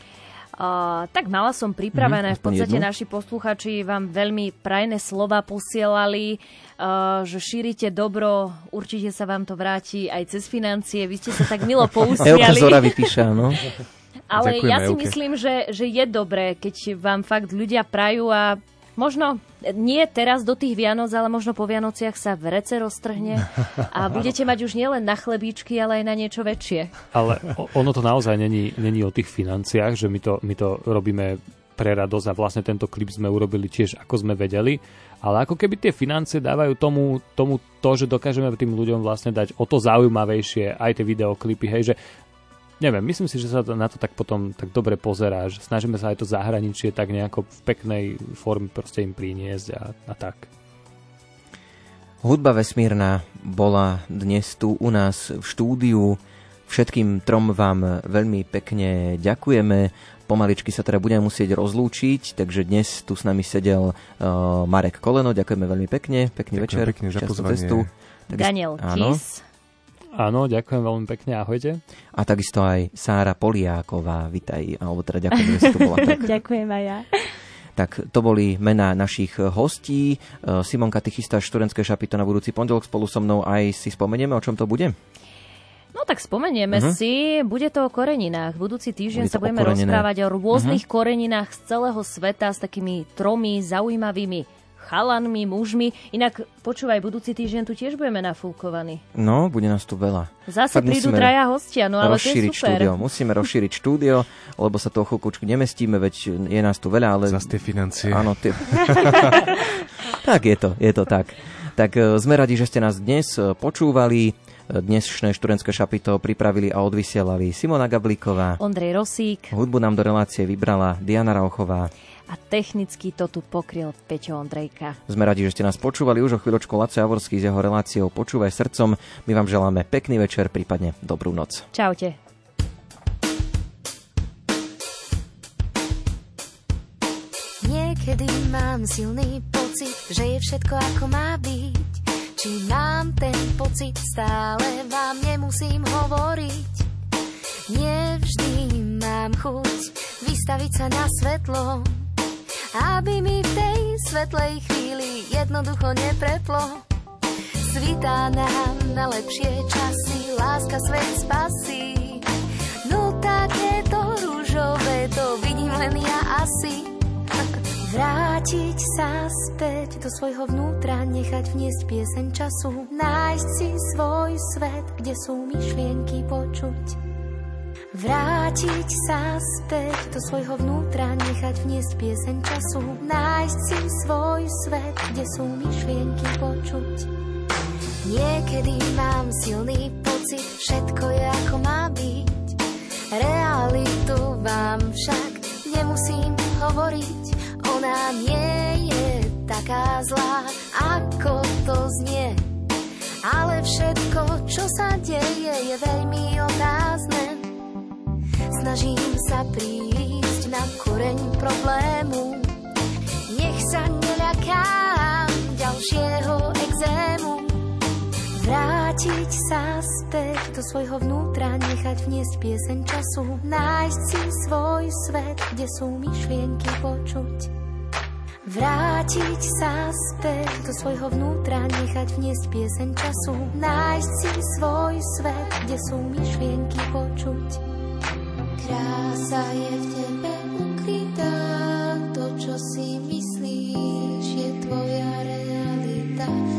Uh, tak mala som pripravené, mm, v podstate jednu? naši posluchači vám veľmi prajné slova posielali, uh, že šírite dobro, určite sa vám to vráti aj cez financie, vy ste sa tak milo pousmiali. Euka Zora vypíša, no. Ale Ďakujem, ja si Euke. myslím, že, že je dobré, keď vám fakt ľudia prajú a možno nie teraz do tých Vianoc, ale možno po Vianociach sa vrece roztrhne a budete mať už nielen na chlebíčky, ale aj na niečo väčšie. Ale ono to naozaj není, není o tých financiách, že my to, my to robíme pre radosť a vlastne tento klip sme urobili tiež ako sme vedeli, ale ako keby tie financie dávajú tomu, tomu to, že dokážeme tým ľuďom vlastne dať o to zaujímavejšie aj tie videoklipy, hej, že neviem, myslím si, že sa na to tak potom tak dobre pozerá, že snažíme sa aj to zahraničie tak nejako v peknej forme proste im priniesť a, a tak. Hudba vesmírna bola dnes tu u nás v štúdiu. Všetkým trom vám veľmi pekne ďakujeme. Pomaličky sa teda budeme musieť rozlúčiť, takže dnes tu s nami sedel uh, Marek Koleno. Ďakujeme veľmi pekne. Pekný Ďakujem večer. Pekne za pozvanie. Cestu. Daniel Kis. Áno, ďakujem veľmi pekne, ahojte. A takisto aj Sára Poliáková, vitaj, alebo teda ďakujem, že si tu bola. Tak. ďakujem aj ja. Tak to boli mená našich hostí. Simonka, ty chystáš študentské šapito na budúci pondelok spolu so mnou. Aj si spomenieme, o čom to bude? No tak spomenieme uh-huh. si, bude to o koreninách. Budúci týždeň bude sa budeme rozprávať o rôznych uh-huh. koreninách z celého sveta s takými tromi zaujímavými chalanmi, mužmi. Inak počúvaj, budúci týždeň tu tiež budeme nafúkovaní. No, bude nás tu veľa. Zase Fakt prídu traja hostia, no ale to je super. Štúdio. Musíme rozšíriť štúdio, lebo sa toho chvíľku nemestíme, veď je nás tu veľa, ale... Zas tie financie. Áno, tie... tak je to, je to tak. Tak e, sme radi, že ste nás dnes e, počúvali. Dnešné študentské šapito pripravili a odvysielali Simona Gablíková, Ondrej Rosík. Hudbu nám do relácie vybrala Diana Rauchová a technicky to tu pokryl Peťo Ondrejka. Sme radi, že ste nás počúvali už o chvíľočku Laco Javorský s jeho reláciou Počúvaj srdcom. My vám želáme pekný večer, prípadne dobrú noc. Čaute. Niekedy mám silný pocit, že je všetko ako má byť. Či mám ten pocit stále, vám nemusím hovoriť. Nevždy mám chuť vystaviť sa na svetlo, aby mi v tej svetlej chvíli jednoducho nepreplo. Svitá nám na lepšie časy, láska svet spasí. No takéto rúžové to vidím len ja asi. Vrátiť sa späť do svojho vnútra, nechať vniesť pieseň času, nájsť si svoj svet, kde sú myšlienky počuť. Vrátiť sa späť do svojho vnútra, nechať vniesť pieseň času, nájsť si svoj svet, kde sú myšlienky počuť. Niekedy mám silný pocit, všetko je ako má byť. Realitu vám však nemusím hovoriť, ona nie je taká zlá, ako to znie. Ale všetko, čo sa deje, je veľmi otázne Snažím sa prísť na koreň problému. Nech sa neľakám ďalšieho exému. Vrátiť sa späť do svojho vnútra, nechať vniesť pieseň času, nájsť si svoj svet, kde sú myšlienky počuť. Vrátiť sa späť do svojho vnútra, nechať vniesť pieseň času, nájsť si svoj svet, kde sú myšlienky počuť. Krása je v tebe ukrytá, to, čo si myslíš, je tvoja realita.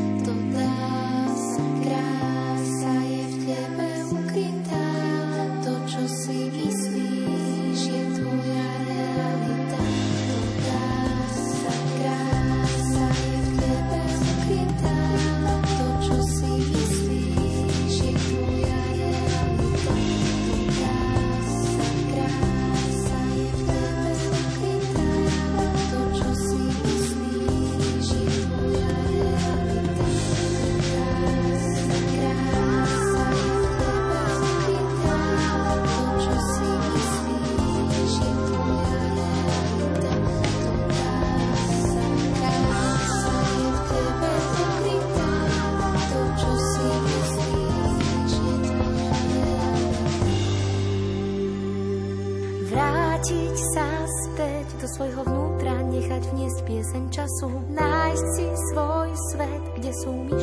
Času, nájsť si svoj svet, kde sú myšlienky